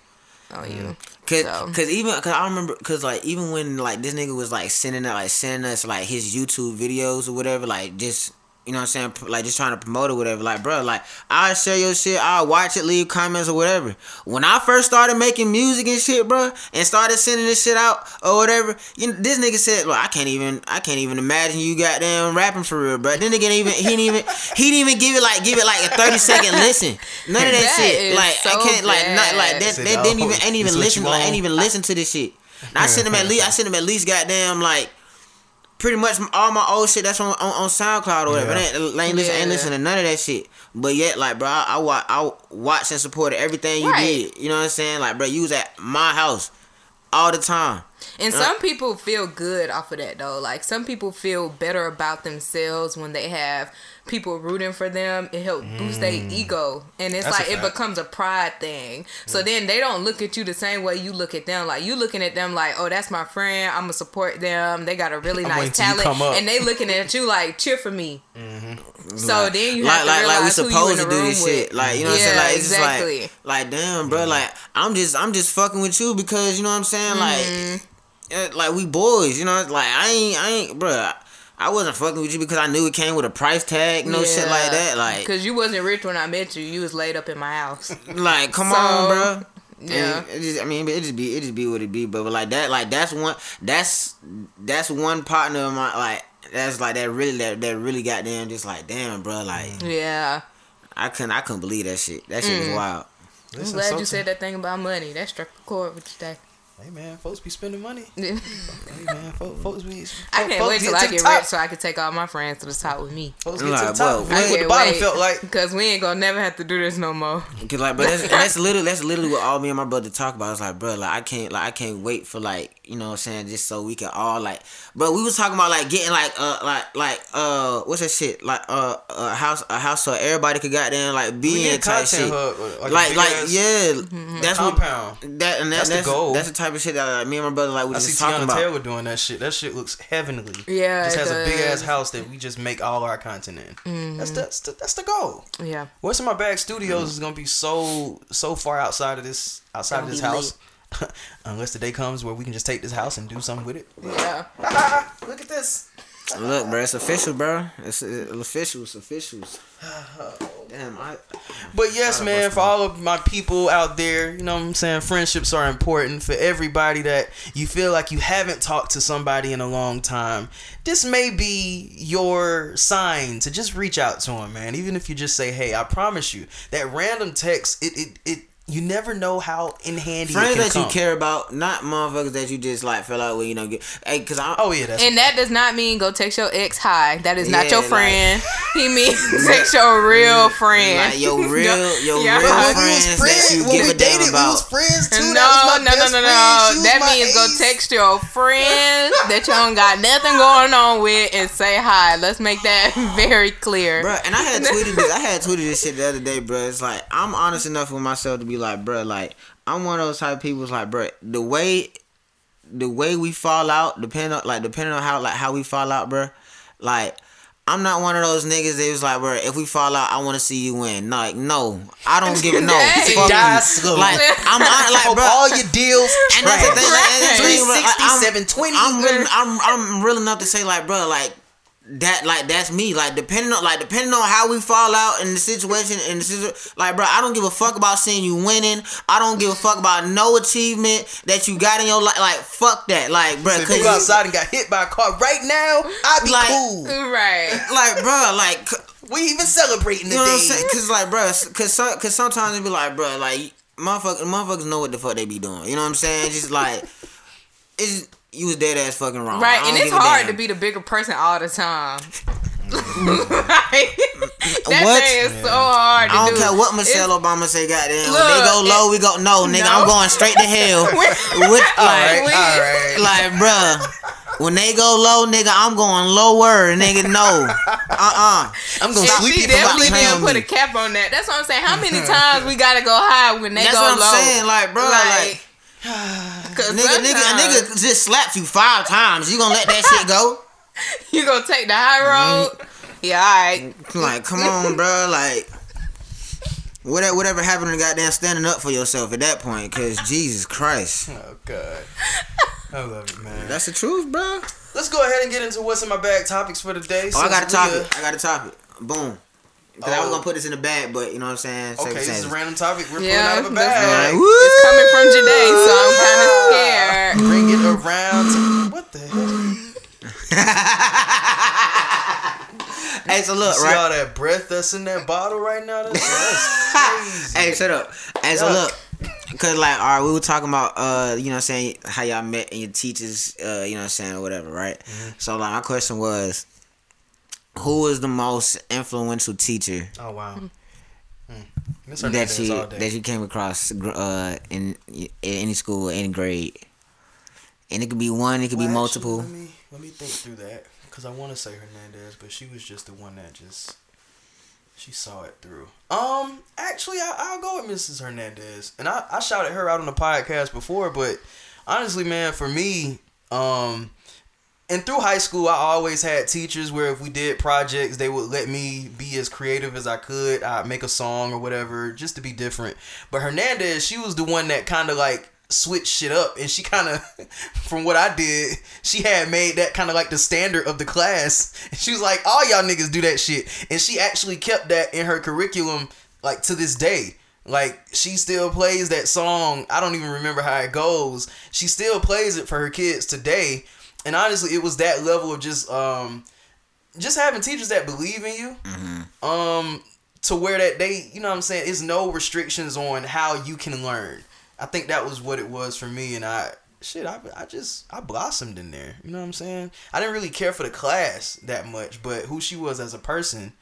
on Mm. you. Cause, So- cause even cause I remember cause like even when like this nigga was like sending out like sending us like his YouTube videos or whatever like just you know what I'm saying? Like just trying to promote or whatever. Like bro like I share your shit I watch it leave comments or whatever. When I first started making music and shit bro and started sending this shit out or whatever you know, this nigga said well I can't even I can't even imagine you goddamn rapping for real bro then again even he didn't even (laughs) he didn't even give it like give it like a 30 second listen. None of that, That shit. is like I can't like not like bad. that Said, they didn't "Oh, even ain't even listen like ain't even listen to this shit. And (laughs) I sent him at least I sent him at least goddamn like pretty much all my old shit that's on on, on SoundCloud or whatever. Yeah. Ain't, ain't listen ain't Yeah. listen to none of that shit. But yet like bro, I, I watch I watched and supported everything you Right. did. You know what I'm saying? Like bro, you was at my house all the time. And uh, some people feel good off of that though. Like some people feel better about themselves when they have people rooting for them. It helps boost their ego, and it's Mm. That's like it becomes a pride thing. So then they don't look at you the same way you look at them. Like you looking at them like, oh, that's my friend. I'm gonna support them. They got a really nice waiting till you talent, and they looking at you like, cheer for me. So Like- then you like like like we realize who you in supposed to do this with. shit. Like you know what I'm saying? Like it's exactly. just like like damn, bro. Like I'm just I'm just fucking with you because you know what I'm saying. Mm-hmm. Like uh, like we boys. You know, like I ain't I ain't, bro. I wasn't fucking with you because I knew it came with a price tag, no shit like that. Like, because you wasn't rich when I met you. You was laid up in my house. like, come So, on, bro. yeah. And it just, I mean, it just be, it just be what it be. But, but like that, like that's one, that's that's one partner of my like. That's like that really that that really goddamn just like damn, bro. Like Yeah. I couldn't I couldn't believe that shit. That shit was mm. wild. I'm Listen, glad you said that thing about money. That struck a chord with you today. Hey man, folks be spending money. (laughs) I Hey man, folks, folks be. can't wait till I get top. rich so I can take all my friends to the top with me. Folks get to the top. bro, I what the can't bottom wait. felt like. (laughs) Because we ain't gonna never have to do this no more. Cause like, but that's, and (laughs) that's literally that's literally what all me and my brother talk about. It's like, bro, like I can't like I can't wait for like you know what I'm saying just so we can all like. But we was talking about like getting like uh like like uh what's that shit like uh a house a house so everybody could goddamn like be in type shit. hub, like a Like big like ass yeah, that's what compound. that and that, That's that's the goal. That's the type of shit that like, me and my brother like we I was see talking Tiana about. Taylor doing that shit. That shit looks heavenly. Yeah, just it has a big ass house that we just make all our content in. Mm-hmm. That's the, that's the that's the goal. Yeah. What's in my bag studios is gonna be so so far outside of this outside of Gonna this house. (laughs) Unless the day comes where we can just take this house and do something with it. Yeah. (laughs) Look at this. Look, bro, it's official, bro. It's, it's official. It's officials. Damn, I. But yes, man, for all of my people out there, you know what I'm saying? Friendships are important. For everybody that you feel like you haven't talked to somebody in a long time, this may be your sign to just reach out to them, man. Even if you just say, hey, I promise you, that random text, it, it, it you never know how in handy Friends it can that come. you care about, not motherfuckers that you just like fell out with. You know, get hey, cause I. Oh, yeah, that's And that does not mean go text your ex hi. That is not Yeah, your like- friend. (laughs) he means text your real friend. Like your real, (laughs) your Yeah. real When we friends, that you when give we a damn dated, we was friends too. No, that was my no, no, best no, friend. no. That my means go text your friend (laughs) that you don't got nothing going on with and say hi. Let's make that very clear. Bro, and I had tweeted this. I had tweeted this shit the other day, bro. It's like I'm honest enough with myself to be like, bro, like I'm one of those type of people. It's like, bro, the way, the way we fall out, depending on like depending on how like how we fall out, bro. Like I'm not one of those niggas that was like, bro, if we fall out, I want to see you win. Like, no, I don't give a (laughs) no. Hey. Fuck you. Like I'm hon- like, bro. all your deals And that's the thing, like, and that's the thing, bro, like, 360, I'm- 720. I'm real, I'm, I'm real enough to say like, bro, like that like that's me. Like depending on like depending on how we fall out in the situation in the situation, like bro, I don't give a fuck about seeing you winning. I don't give a fuck about no achievement that you got in your life. Like fuck that. Like bro, If cause you go outside and got hit by a car right now, I'd be Like- cool. Right. like bro, like We even celebrating you know what I'm saying? Cause like bro, cause some, cause sometimes it be like bro, like motherfuckers, motherfuckers know what the fuck they be doing. You know what I'm saying? Just like it's you was dead ass fucking wrong. Right, and it's hard damn. to be the bigger person all the time. (laughs) right? (laughs) That What? thing is so hard to I don't do. care what Michelle It's- Obama say. Goddamn, when Look, they go low, it- we go no, nigga. No. I'm going straight to hell. (laughs) With, all right, like, all right. like, bruh, when they go low, nigga, I'm going lower, nigga. No, uh, uh I'm gonna And sleep she you for about definitely playing didn't with put a cap on that. That's what I'm saying. How many times we gotta go high when they That's go what I'm low? saying. Like, bro, like, Cause (sighs) nigga, nigga, a nigga just slapped you five times. You gonna let that shit go? (laughs) you gonna take the high road. Yeah, alright. Like, come on, bro. Like, whatever, whatever happened to goddamn standing up for yourself at that point? Cause Jesus Christ, Oh god, I love it, man. that's the truth, bro. Let's go ahead and get into what's in my bag topics for the day. Oh, I got a since we, uh, topic. I got a topic. Boom. Cause I was Oh. gonna put this in the bag, but you know what I'm saying. Okay, this is a random topic. We're Yeah, pulling out of a bag. Woo! It's coming from Jade, so I'm kind of (laughs) scared. Bring it around. To, what the hell? (laughs) Hey, so look, See right? all that breath that's in that bottle right now? That's, that's crazy. (laughs) Hey, shut up. Hey, so look, cause like, all right, we were talking about, uh, you know, what I'm saying how y'all met and your teachers, uh, you know, what I'm saying or whatever, right? Mm-hmm. So like, my question was, who was the most influential teacher Oh wow. Mm. That Hernandez you that you came across, uh, in, in any school, any grade? And it could be one, it could be multiple. Actually, let me let me think through that because I want to say Hernandez, but she was just the one that just she saw it through. Um, actually, I, I'll go with Mrs. Hernandez, and I I shouted her out on the podcast before, but honestly, man, for me, um. And through high school, I always had teachers where if we did projects, they would let me be as creative as I could. I'd make a song or whatever, just to be different. But Hernandez, she was the one that kind of like switched shit up, and she kind of, (laughs) from what I did, she had made that kind of like the standard of the class. And she was like, "All y'all niggas do that shit," and she actually kept that in her curriculum, like to this day. Like she still plays that song. I don't even remember how it goes. She still plays it for her kids today. And honestly, it was that level of just um just having teachers that believe in you. Um to where that they, you know what I'm saying, it's no restrictions on how you can learn. I think that was what it was for me and I shit, I, I just I blossomed in there. You know what I'm saying? I didn't really care for the class that much, but who she was as a person,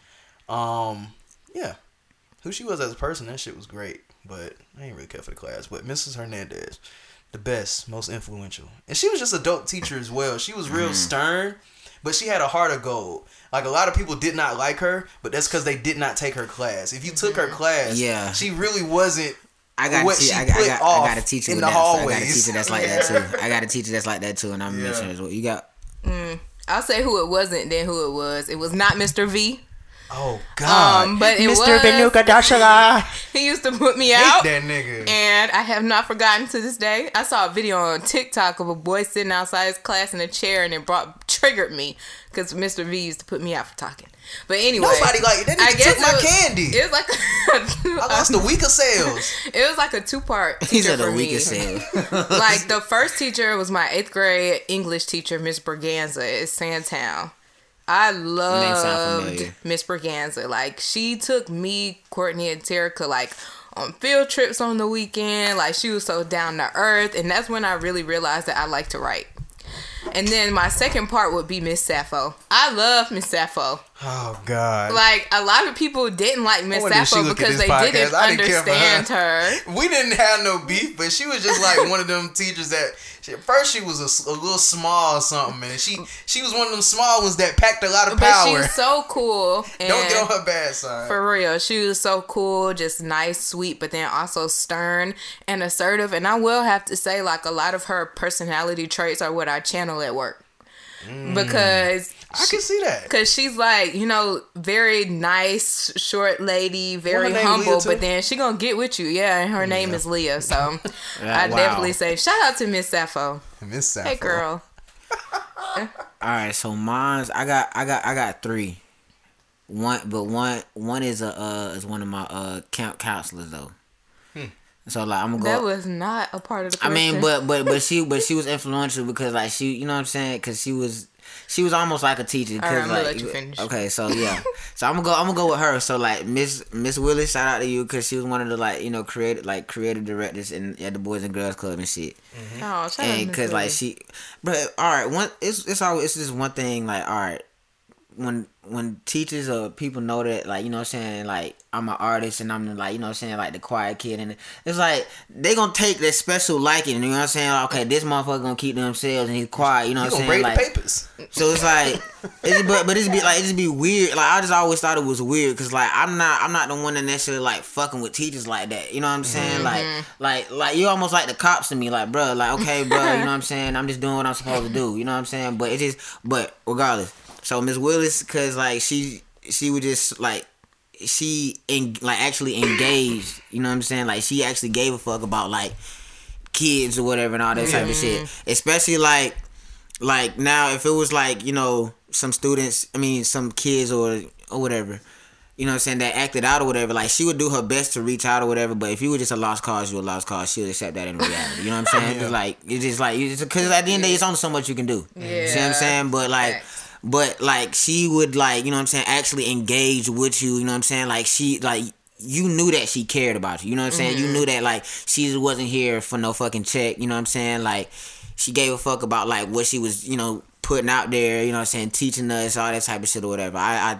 um, yeah, who she was as a person, that shit was great. But I ain't really care for the class. But Mrs. Hernandez, the best, most influential, and she was just a dope teacher as well. She was real mm-hmm. stern, but she had a heart of gold. Like a lot of people did not like her, but that's because they did not take her class. If you took her class, Yeah. she really wasn't I got, what a te- she I, got, I, put got, off I got a teacher in with the that. I got a teacher that's like that too. I got a teacher that's like that too, and I'm (laughs) Yeah. mentioning as well. You got mm. I'll say who it wasn't, then who it was. It was not Mr. V. Oh God, Um, but it was Dashala. (laughs) he used to put me Hate out. that nigga. And I have not forgotten to this day. I saw a video on TikTok of a boy sitting outside his class in a chair, and it brought triggered me because Mr. V used to put me out for talking. But anyway, Nobody like that. I Nigga guess took my it was, candy. It was like I lost the week of sales. (laughs) it was like a two part These (laughs) teacher are the for weakest sales. like the first teacher was my eighth grade English teacher, Miss Berganza at Sandtown. I loved. Miss Berganza. Like she took me, Courtney, and Terica like on field trips on the weekend. Like she was so down to earth, and that's when I really realized that I like to write. And then my second part would be Miss Sappho. I love Miss Sappho. Oh God. Like a lot of people didn't like Miss wonder if she Sappho because they podcast. didn't I didn't care for her. understand her. (laughs) we didn't have no beef, but she was just like one of them teachers that she, at first she was a little small or something, and she she was one of them small ones that packed a lot of But power. she was so cool. (laughs) Don't get on her bad side. For real, she was so cool, just nice, sweet, but then also stern and assertive. And I will have to say, like a lot of her personality traits are what I channel at work because I can see that. because she's like you know very nice short lady very name, humble but then she gonna get with you yeah and her name is leah so (laughs) i wow. definitely say shout out to miss sappho Miss Sappho. hey girl (laughs) All right, so mine's I got I got I got three. One, but one one is a uh is one of my uh camp counselors though. So like I'm gonna go. That was not a part of the I mean, but but but she (laughs) but she was influential because like she you know what I'm saying because she was she was almost like a teacher. All Cause, right, I'm like, let you finish. Okay, so (laughs) yeah, so I'm gonna go I'm gonna go with her. So like Miss Miss Willis, shout out to you because she was one of the like you know creative like creative directors in at the Boys and Girls Club and shit. oh, shout And cause like she, but all right, one it's it's always it's just one thing like all right when when teachers or people know that like you know what I'm saying like I'm an artist and I'm like you know what I'm saying like the quiet kid and it's like they gonna take that special liking you know what I'm saying okay this motherfucker gonna keep to himself and he's quiet you know You what I'm saying like papers. so it's like, it's, but but it's be like it just be weird. Like I just always thought it was weird because like I'm not I'm not the one that necessarily like fucking with teachers like that. You know what I'm saying? Mm-hmm. Like like like you almost like the cops to me. Like bro, like okay, bro. You know what I'm (laughs) saying? I'm just doing what I'm supposed to do. You know what I'm saying? But it just but regardless. So Miss Willis, cause like she she would just like she in like actually engaged. You know what I'm saying? Like she actually gave a fuck about like kids or whatever and all that type of shit. Especially like like now if it was like you know some students i mean some kids or or whatever you know what i'm saying that acted out or whatever like she would do her best to reach out or whatever but if you were just a lost cause you were a lost cause she would accept that in reality you know what i'm saying (laughs) it's like it's just like because at the end of the day it's only so much you can do you see what Yeah. i'm saying but like Facts. But like she would like you know what i'm saying actually engage with you you know what i'm saying like she like you knew that she cared about you you know what i'm saying you knew that like she just wasn't here for no fucking check you know what i'm saying like she gave a fuck about like what she was, you know, putting out there, you know what I'm saying, teaching us, all that type of shit or whatever. I,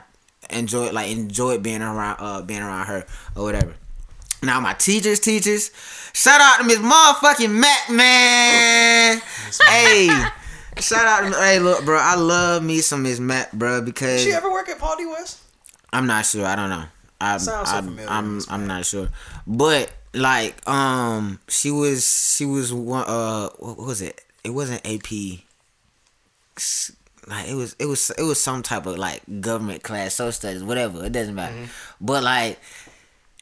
I enjoyed like enjoyed being around uh being around her or whatever. Now my teachers, teachers, shout out to Miss Motherfucking Mac man. hey. Shout out to hey look bro, I love me some Miss Mac, bro, because Did she ever work at Paul D West? I'm not sure. I don't know. I'm Sounds I'm, familiar, I'm, I'm not sure. But like um she was she was one uh what was it? It wasn't AP. Like it was it was it was some type of like government class, social studies, whatever. It doesn't matter. But like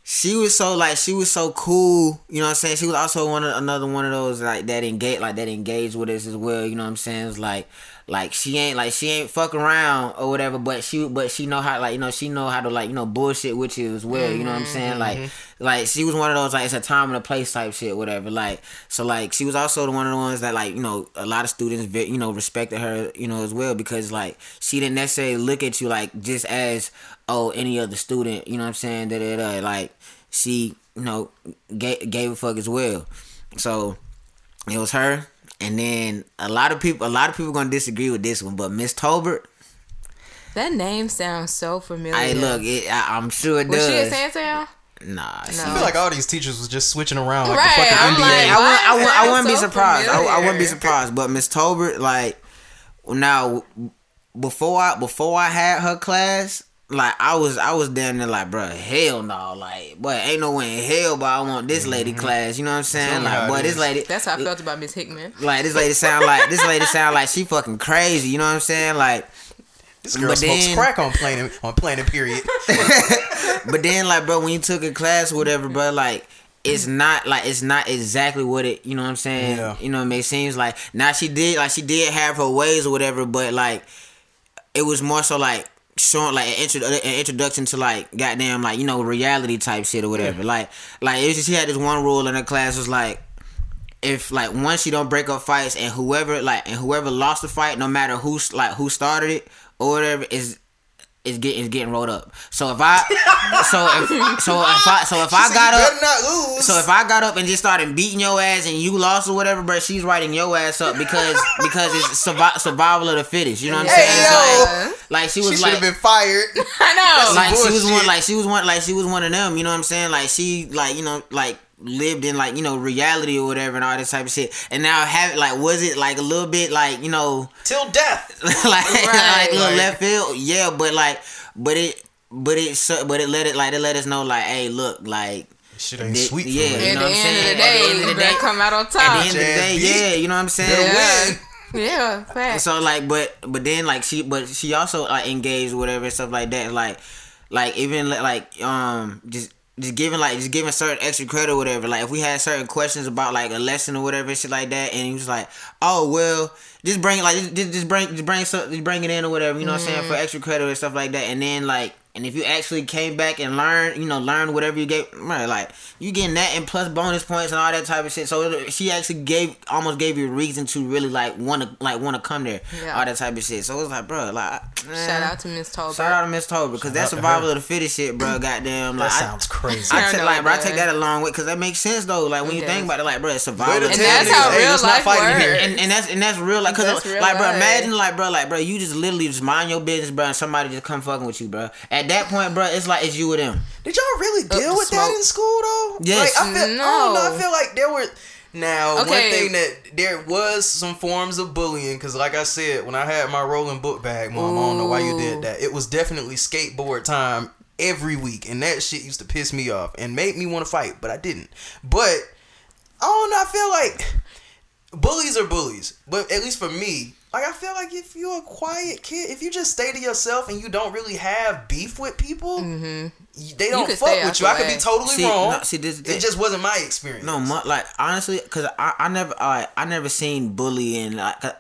she was so like she was so cool, you know what I'm saying? She was also one of another one of those like that engage like that engaged with us as well, you know what I'm saying? It's like like she ain't like she ain't fuck around or whatever, but she but she know how like you know she know how to like you know bullshit with you as well. You know what I'm saying? Mm-hmm, like mm-hmm. like she was one of those like it's a time and a place type shit, whatever. Like so like she was also the one of the ones that like you know a lot of students you know respected her you know as well because like she didn't necessarily look at you like just as oh any other student. You know what I'm saying? Da, da. Like she you know gave, gave a fuck as well. So it was her. And then a lot of people, a lot of people gonna disagree with this one, but Miss Tolbert, that name sounds so familiar. I look, it, I, I'm sure it Was does. Was she at Sandtown? Nah, she- I feel like all these teachers was just switching around like Right, the fucking I'm NBA. like, I wouldn't, I wouldn't, I wouldn't be surprised. I, I wouldn't be surprised. But Miss Tolbert, like, now before I before I had her class, like I was I was down there like, bro, hell no, like, boy, ain't no way in hell, but I want this lady mm-hmm. class. You know what I'm saying? Tell me how Like, it boy, this lady, That's how I felt about Miss Hickman. like this lady sound like this lady sound like she fucking crazy. You know what I'm saying? Like. This girl But smokes then- crack on planet on planet period. (laughs) But then, like, bro, when you took a class or whatever, bro, like, it's not like it's not exactly what it. You know what I'm saying? Yeah. You know, what I mean? it seems like now she did like she did have her ways or whatever, but like it was more so like showing like an, intro, an introduction to like goddamn like you know reality type shit or whatever. Like like it was just, she had this one rule in her class was like if like once you don't break up fights and whoever like and whoever lost the fight, no matter who's like who started it or whatever is is getting is getting rolled up. So if I (laughs) so if so if I so if I She said, got up not lose. so if I got up and just started beating your ass and you lost or whatever, bro, she's writing your ass up because (laughs) because it's survi- survival of the fittest. You know what I'm Hey, saying? It's like, like she she was should like have been fired. (laughs) I know. like she was one like she was one like she was one of them. You know what I'm saying? Like she like you know like lived in like you know reality or whatever and all this type of shit. And now have like was it like a little bit like you know (laughs) Till death. like like Right. little Like- left field? Yeah, but like but it but it so- but it let it like it let us know like hey look like Shit ain't Di- sweet for yeah, you At know the what I'm end of saying? the At the day, end of the day- come out on top. at the end of the day, yeah, you know what I'm saying? Yeah. Yeah, facts. So like, but but then like she, but she also like engaged whatever and stuff like that. Like, like even like um just just giving like just giving certain extra credit or whatever. Like if we had certain questions about like a lesson or whatever, shit like that, and he was like, "Oh well, just bring it like just, just bring just bring some, just bring it in or whatever." You know what I'm saying for mm. extra credit and stuff like that. And then like and if you actually came back and learned, you know, learn whatever you gave, right, like you getting that and plus bonus points and all that type of shit. So she actually gave almost gave you a reason to really like want to like want to come there, Yeah. all that type of shit. So it was like, bro, like Shout out to Miss Tolbert. Shout out to Miss Tolbert because that's out to survival of the fittest shit, bro. (clears throat) Goddamn, That like I- sounds crazy. I I take know like, it bro, I take that along with because that makes sense though. Like when It you think about it, like, bro, it's Way survival. of the And that's how hey, real let's not life fight here. works. and, and that's and that's real like cause That's real like bro imagine like bro like bro you just literally just mind your business bro and somebody just come fucking with you bro at that point bro it's like it's you or them Did y'all really uh, deal the with that in school though? Yes. Like, I feel, I don't know. No. I feel like there were. Now, one Okay. thing that there was some forms of bullying because, like I said, when I had my rolling book bag, mom, I don't know why you did that. It was definitely skateboard time every week, and that shit used to piss me off and made me want to fight, but I didn't. But I don't know. I feel like bullies are bullies, but at least for me, like I feel like if you're a quiet kid, if you just stay to yourself and you don't really have beef with people, y- they don't fuck with you. I could be totally See, wrong. no, see, this is the it just wasn't my experience. no mu- like honestly because I, I never I, I never seen bullying like uh,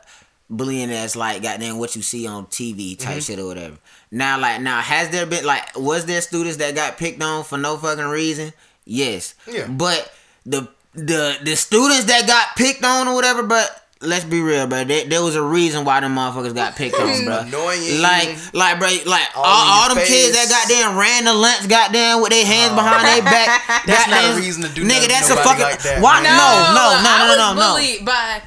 bullying as like goddamn what you see on TV type Mm-hmm. shit or whatever now like now has there been like was there students that got picked on for no fucking reason yes Yeah. but the the the students that got picked on or whatever but Let's be real, bro. There, there was a reason why them motherfuckers got picked on, (laughs) bro. Annoying. Like, like, bro, like all, All all, your them kids that face. goddamn ran the lunch, goddamn, with their hands behind their back. (laughs) That's not a reason to do that. Nigga, that's a fucking. like that, why? man. No, no, no, I no, was no, no. bullied by.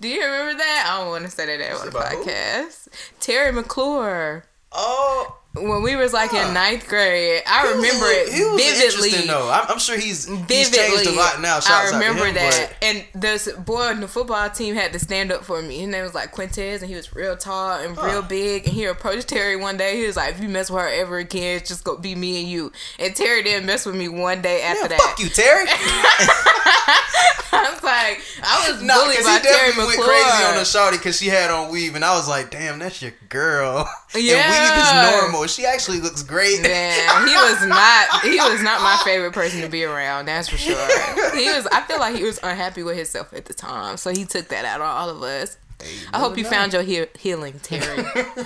Do you remember that? I don't want to say that on the about who? podcast. Terry McClure. oh, When we was like in ninth grade, I remember it was vividly. though. I'm, I'm sure he's vividly. he's changed a lot now. I remember him, that. but- And this boy on the football team had to stand up for me. His name was like Quintez, and he was real tall and real big. And he approached Terry one day. He was like, "If you mess with her ever again, it's just gonna be me and you." And Terry didn't mess with me one day after Yeah, that. fuck you, Terry. (laughs) (laughs) I was like, I was No, bullied by Terry McClure. went crazy on the shawty because she had on weave, and I was like, "Damn, that's your girl." (laughs) And weave Yeah. is normal. She actually looks great. Man, he was (laughs) not. He was not my favorite person to be around. That's for sure. He was. I feel like he was unhappy with himself at the time, so he took that out on all of us. I hope you found your he- healing, Terry. (laughs)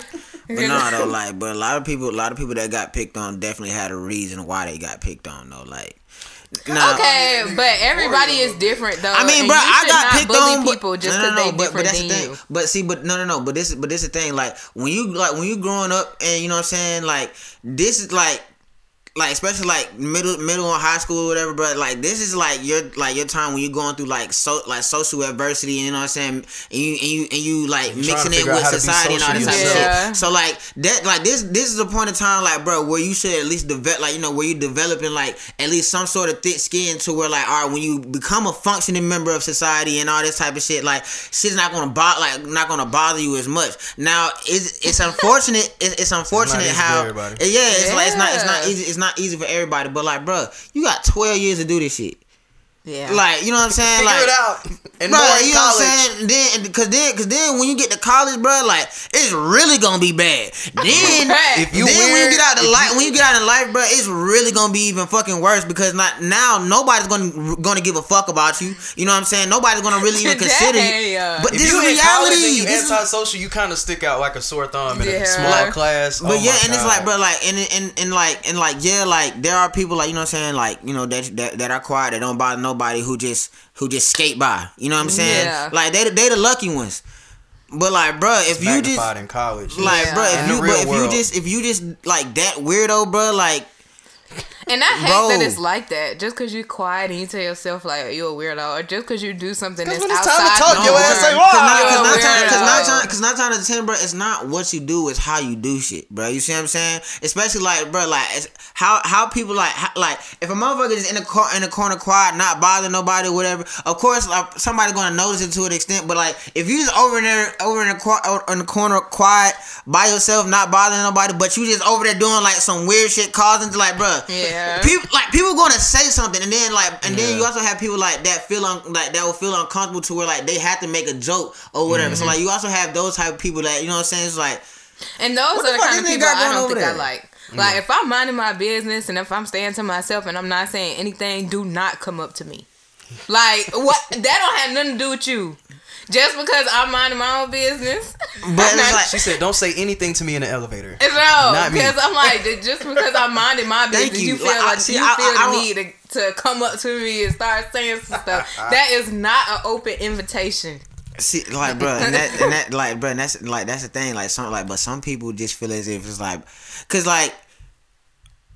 But no, though, like, but a lot of people, a lot of people that got picked on definitely had a reason why they got picked on, though. Like, nah, Okay, but everybody is different though. I mean, and bro, you I got not picked bully on, but people just no, because no, no, they but, different but that's than the thing. you. But see, but no, no, no. But this, but this is the thing. Like when you like when you growing up, and you know what I'm saying. Like this is like. Like especially like middle middle and high school or whatever, but like this is like your like your time when you're going through like so like social adversity, you know what I'm saying? And you and you and you like You're mixing it with how to be society and all this type of socially shit. So like that, like this, this is a point in time, like bro, where you should at least develop, like you know, where you're developing like at least some sort of thick skin to where like, all right, when you become a functioning member of society and all this type of shit, like shit's not gonna bother, like not gonna bother you as much. Now it's it's unfortunate, it's, it's unfortunate easy for how, everybody. yeah, it's like it's not it's not easy, it's not easy for everybody. But like, bro, you got twelve years to do this shit. Yeah. Like, you know what I'm saying? Figure like, it out. And Bro, more in you know what. I'm saying? Then, cause then, cause then, when you get to college, bro, like it's really gonna be bad. Then, (laughs) If you then when you get out of if life, you- when you get out in life, bro, it's really gonna be even fucking worse because not now nobody's gonna gonna give a fuck about you. You know what I'm saying? Nobody's gonna really even (laughs) consider you. But If this is you in college and reality. you This is- antisocial, you kind of stick out like a sore thumb in Yeah. a small Like- class. But Oh yeah, my and it's like, bro, like, and, and and like, and like, yeah, like, there are people, like, you know what I'm saying, like, you know, that that, that are quiet, that don't bother nobody, who just who just skate by. You know what I'm mm, saying? Yeah. Like, they they the lucky ones. But like, bro, if you just in college. like, Yeah. bro, if In you, but real if you just if you just like that weirdo, bro, like, And I hate Bro. that it's like that. Just because you're quiet and you tell yourself like you're a weirdo, or just because you do something that's when it's outside. time to talk, the your ass say, you're "Why?" Cause a not, cause not, time, weirdo. cause not, time, cause not time to ten, bro. It's not what you do, it's how you do shit, bro. You see what I'm saying? Especially like, bro, like it's how how people like how, like if a motherfucker is in the cor- in the corner quiet, not bothering nobody, whatever. Of course, like somebody's gonna notice it to an extent, but like if you just over in there, over in the in the corner quiet by yourself, not bothering nobody, but you just over there doing like some weird shit, causing like, bro, Yeah. People like people gonna say something, and then like, and then you also have people like that feel un- like that will feel uncomfortable to where like they have to make a joke or whatever. So mm-hmm. like you also have those type of people that you know what I'm saying. It's like And those What the are the kind of people got I going don't over think I there? like. Mm. Like if I'm minding my business and if I'm staying to myself and I'm not saying anything, do not come up to me. Like what? That don't have nothing to do with you. Just because I'm minding my own business. But it's like She said, "Don't say anything to me in the elevator." No, because I'm like just because I'm minding my (laughs) business, you. you, feel Like, I- see, you feel I- I the need to, to come up to me and start saying some (laughs) stuff. That is not an open invitation. See, like, bro, and that, and that, (laughs) like, bro, and that's like that's the thing. Like, some, like, but some people just feel as if it's like, cause like,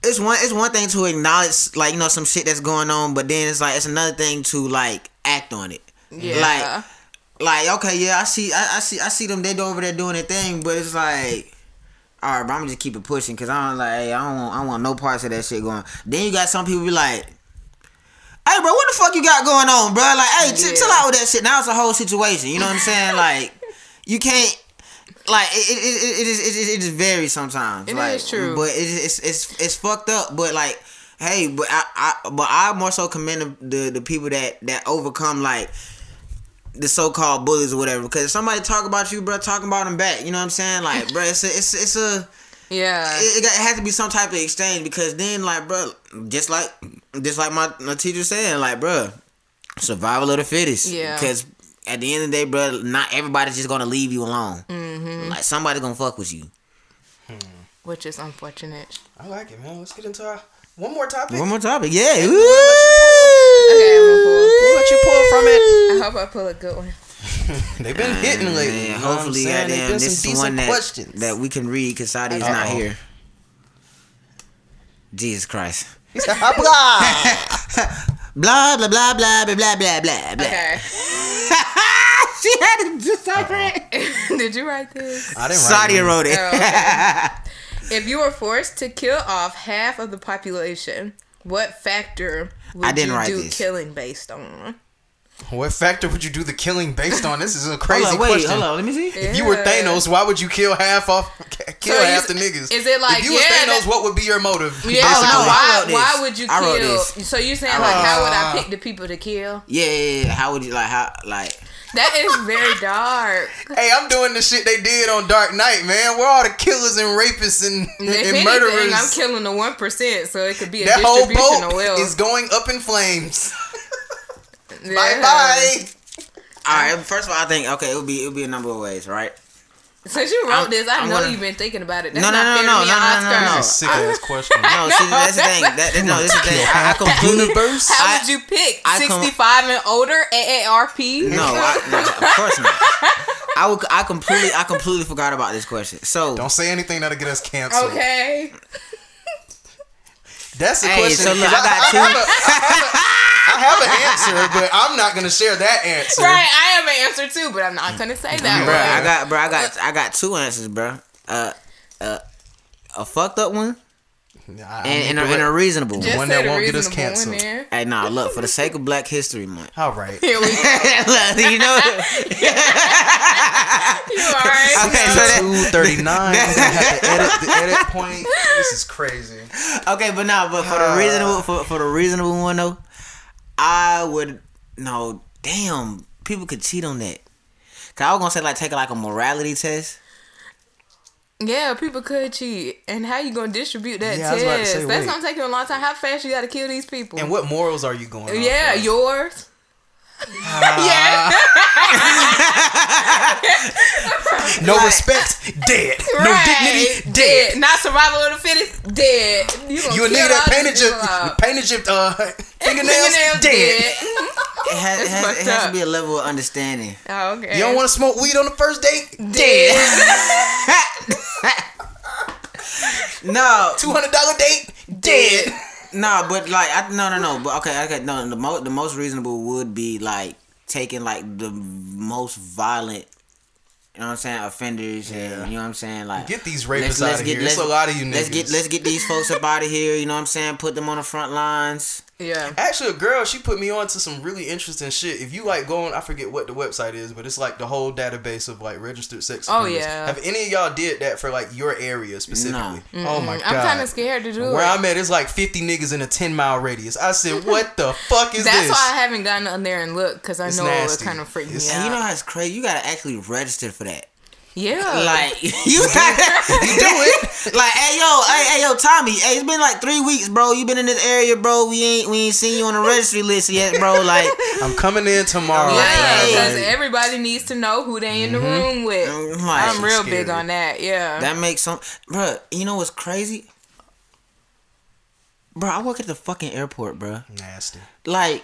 it's one, it's one thing to acknowledge, like, you know, some shit that's going on, but then it's like, it's another thing to like act on it. Yeah. Like, like, okay, yeah, I see, I, I see, I see them. They do over there doing their thing, but it's like. All right, but I'm gonna just keep it pushing because I don't like. Hey, I don't want. I don't want no parts of that shit going. Then you got some people be like, "Hey, bro, what the fuck you got going on, bro? Like, hey, Yeah. chill out with that shit. Now it's a whole situation. You know what I'm saying? (laughs) Like, you can't. Like it, it, it, it is it, is- it is very sometimes. It like, is true. but it, it's it's it's fucked up. But like, hey, but I, I but I more so commend the, the the people that that overcome like the so-called bullies or whatever. Because if somebody talk about you, bro, talking about them back. You know what I'm saying? Like, bro, it's a, it's it's a Yeah. it, it, got, it has to be some type of exchange because then, like, bro, just like just like my, my teacher saying, like, bro, survival of the fittest. Yeah. Because at the end of the day, bro, not everybody's just gonna leave you alone. Mm-hmm. Like somebody gonna fuck with you. Which is unfortunate. I like it, man. Let's get into our one more topic. One more topic, yeah. Okay, I'm gonna pull. We'll let you pull from it. I hope I pull a good one. (laughs) They've been hitting lately. Yeah, you know hopefully, what I'm goddamn, been this is one that questions. that we can read because Sadi is not here. Jesus Christ. He said, "Habla." (laughs) Blah blah blah blah blah blah blah blah. blah. Okay. (laughs) she had to decipher it. Did you write this? I didn't write Sadia it. wrote it. Oh, okay. if you were forced to kill off half of the population, what factor would I didn't you write do this. killing based on? What factor would you do the killing based on? This is a Hold crazy on, wait, question. hold on, let me see. If you were Thanos, why would you kill half off? Kill So half s- the niggas. is it like, if you yeah, was Thanos? that- what would be your motive? Yeah, Oh, like, no, why, why would you I wrote kill? this. So you're saying like, how would I Uh, pick the people to kill? Yeah, yeah, yeah. How would you like how like That is very dark. Hey, I'm doing the shit they did on Dark Knight, man. Where are all the killers and rapists and, If and anything, murderers? I'm killing the one percent, so it could be a that whole distribution of boat wealth. is going up in flames. (laughs) Yeah. Bye bye. All right, first of all, I think okay, it would be it would be a number of ways, right? Since you wrote I'm- this, I I'm know gonna- you've been thinking about it. That's No, no, not no, fair no, to me, no, no, no, Oscar. no. That's a sick ass question. No, see, that's the thing. That, (laughs) that- no, this is the thing. I, I completely. Universe. How I- would you pick? I come- 65 and older, AARP? No, I, no, of course not. I would. I completely. I completely forgot about this question. So Don't say anything that'll get us canceled. Okay. That's the Hey, question. so look, 'cause I got (laughs) I, two- have a, I have an answer, but I'm not gonna share that answer. Right, I have an answer too, but I'm not gonna say that bro, one. I got, bro, I got, I got two answers, bro. Uh, uh, a fucked up one Nah, I and, and, a, and a reasonable one. one that won't get us canceled. there. Hey, nah, look for the sake of Black History Month. All right. Here we go. (laughs) you know, (laughs) You alright? (laughs) Okay, so that- Two thirty nine. Have to edit the edit point. This is crazy. okay, but now, but for the reasonable, for, for the reasonable one though, I would no. Damn, people could cheat on that. Cause I was gonna say like take like a morality test. Yeah, people could cheat. And how you gonna distribute that Yeah, I was about to test? say, That's wait. gonna take you a long time. How fast you gotta kill these people? And what morals are you going? off yeah, yours. Ah. yeah. (laughs) no Like- respect, dead. No dignity, dead. Not survival of the fittest, dead. You, gonna You a kill nigga that painted these your people out. painted your uh, (laughs) fingernails, Fingernails dead. It has, it has, it has to be a level of understanding. Oh, okay. You don't want to smoke weed on the first date? dead. (laughs) No, Two hundred dollar date? Dead. No, but like I no no no, but okay okay no the most the most reasonable would be like taking like the most violent. You know what I'm saying? Offenders, and you know what I'm saying? Like Get these rapists out of here. It's a lot of you niggas. Let's get let's get these folks up out of here. You know what I'm saying? Put them on the front lines. Yeah. Actually, a girl, she put me on to some really interesting shit. If you like going, I forget what the website is, but it's like the whole database of like registered sex Oh, offenders. yeah. Have any of y'all did that for like your area specifically? Oh my god. I'm kind of scared to do Where it. Where I'm at, it's like 50 niggas in a 10 mile radius. I said, (laughs) what the fuck is That's this? why I haven't gotten on there and looked because I It's know nasty. it kind of freaked me out. You know how it's crazy? You gotta actually register for that. Yeah. Like (laughs) you, you do it. Like, hey yo, hey, hey yo, Tommy, hey, it's been like three weeks, bro. You been in this area, bro. We ain't we ain't seen you on the registry list yet, bro. Like, (laughs) I'm coming in tomorrow. Yeah, yeah, hey. because everybody needs to know who they in the room with. Mm-hmm. Like, I'm real scary. big on that. Yeah. that makes some, bro. You know what's crazy, bro? I work at the fucking airport, bro. Nasty. Like,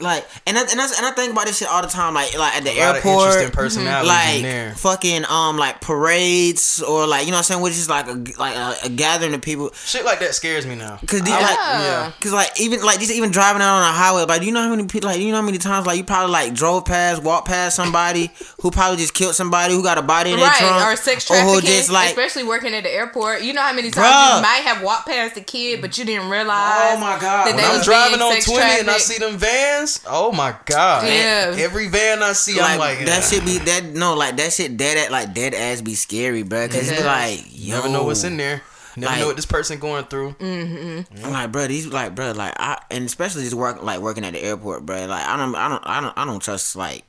like, and I, and I, and I think about this shit all the time. Like, like at the A lot of interesting airport, personalities in like there. fucking um, like parades or like you know what I'm saying, which is like a like a, a gathering of people. Shit like that scares me now. Cause the, I- like, yeah. Cause like even like just even driving out on a highway, like you know how many people like you know how many times like you probably like drove past, walked past somebody who probably just killed somebody who got a body in their trunk, or sex or trafficking, just like especially working at the airport. You know how many times Bruh. you might have walked past a kid, but you didn't realize. Oh my God. that When they I'm was driving being on sex 20 and I see them vans, oh my god. Yeah. Every van I see, like, I'm like, that yeah. shit be that no like that shit dead at like dead ass be scary, bro. Cause it's like You never know what's in there. Never Like- know what this person going through. Mm-hmm. I'm like, bro, these like, bro, like, I and especially just work like working at the airport, bro. Like, I don't, I don't, I don't, I don't trust like,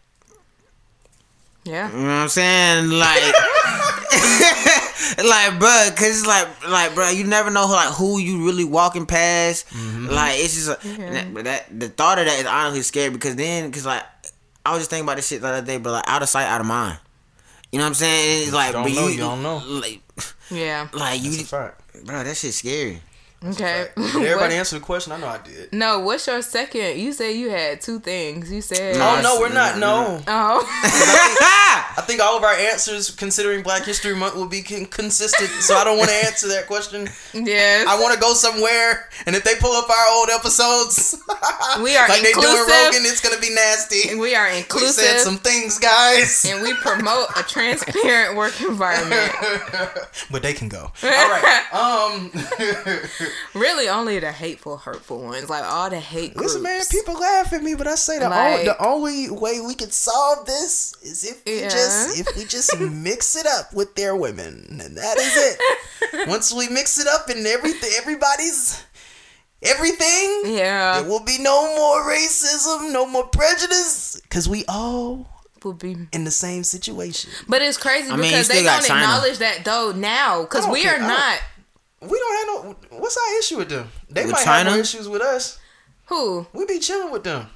Yeah. you know what I'm saying, like, (laughs) (laughs) like, bro, cause it's like, like, bro, you never know who, like who you really walking past. Mm-hmm. Like, it's just, a, and that, but that the thought of that is honestly scary because then, cause like, I was just thinking about this shit the other day, but like, out of sight, out of mind. You know what I'm saying? It's like, don't but know, you don't know. Like, (laughs) Yeah. like you, That's a fact. bro, that shit's scary. Okay. (laughs) Did everybody What- answer the question? I know I did. no, what's your second? You said you had two things. You said. No, Oh no, we're not. No, Oh. (laughs) (laughs) I think all of our answers, considering Black History Month, will be con- consistent. So I don't want to answer that question. yes. I want to go somewhere, and if they pull up our old episodes, We are like they doing inclusive. Rogan, it's gonna be nasty. we are inclusive. We inclusive. said some things, guys, and we promote a transparent work environment. but they can go. All right. Um, Really, only the hateful, hurtful ones, like all the hate groups. listen, man. People laugh at me, but I say the Like- only, the only way we can solve this is if we Yeah. just if we just (laughs) mix it up with their women, and that is it. Once we mix it up and everything, everybody's everything. Yeah, There will be no more racism, no more prejudice, because we all will be. in the same situation. But it's crazy I mean, because still they don't China. acknowledge that though now, because we are I not. We don't have no. What's our issue with them? They With might China? have no issues with us. Who? We be chilling with them.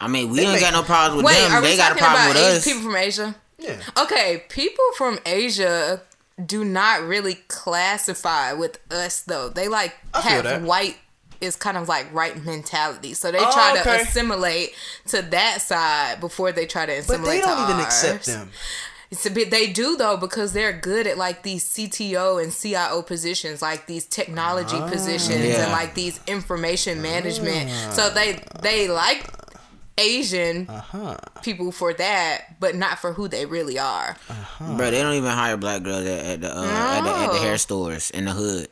I mean, we They ain't make- got no problems with Wait, them. are They got a talking problem about with us. people from Asia? Yeah. Okay, people from Asia do not really classify with us though. They like I feel have that. white is kind of like right mentality. So they Oh, try to okay. assimilate to that side before they try to But assimilate they don't to even accept ours. them. It's a bit they do though because they're good at like these CTO and CIO positions, like these technology positions Yeah. and like these information management. So they they like Asian Uh-huh. people for that, but not for who they really are. Bro, they don't even hire black girls at, at the uh, at, the, at the hair stores in the hood.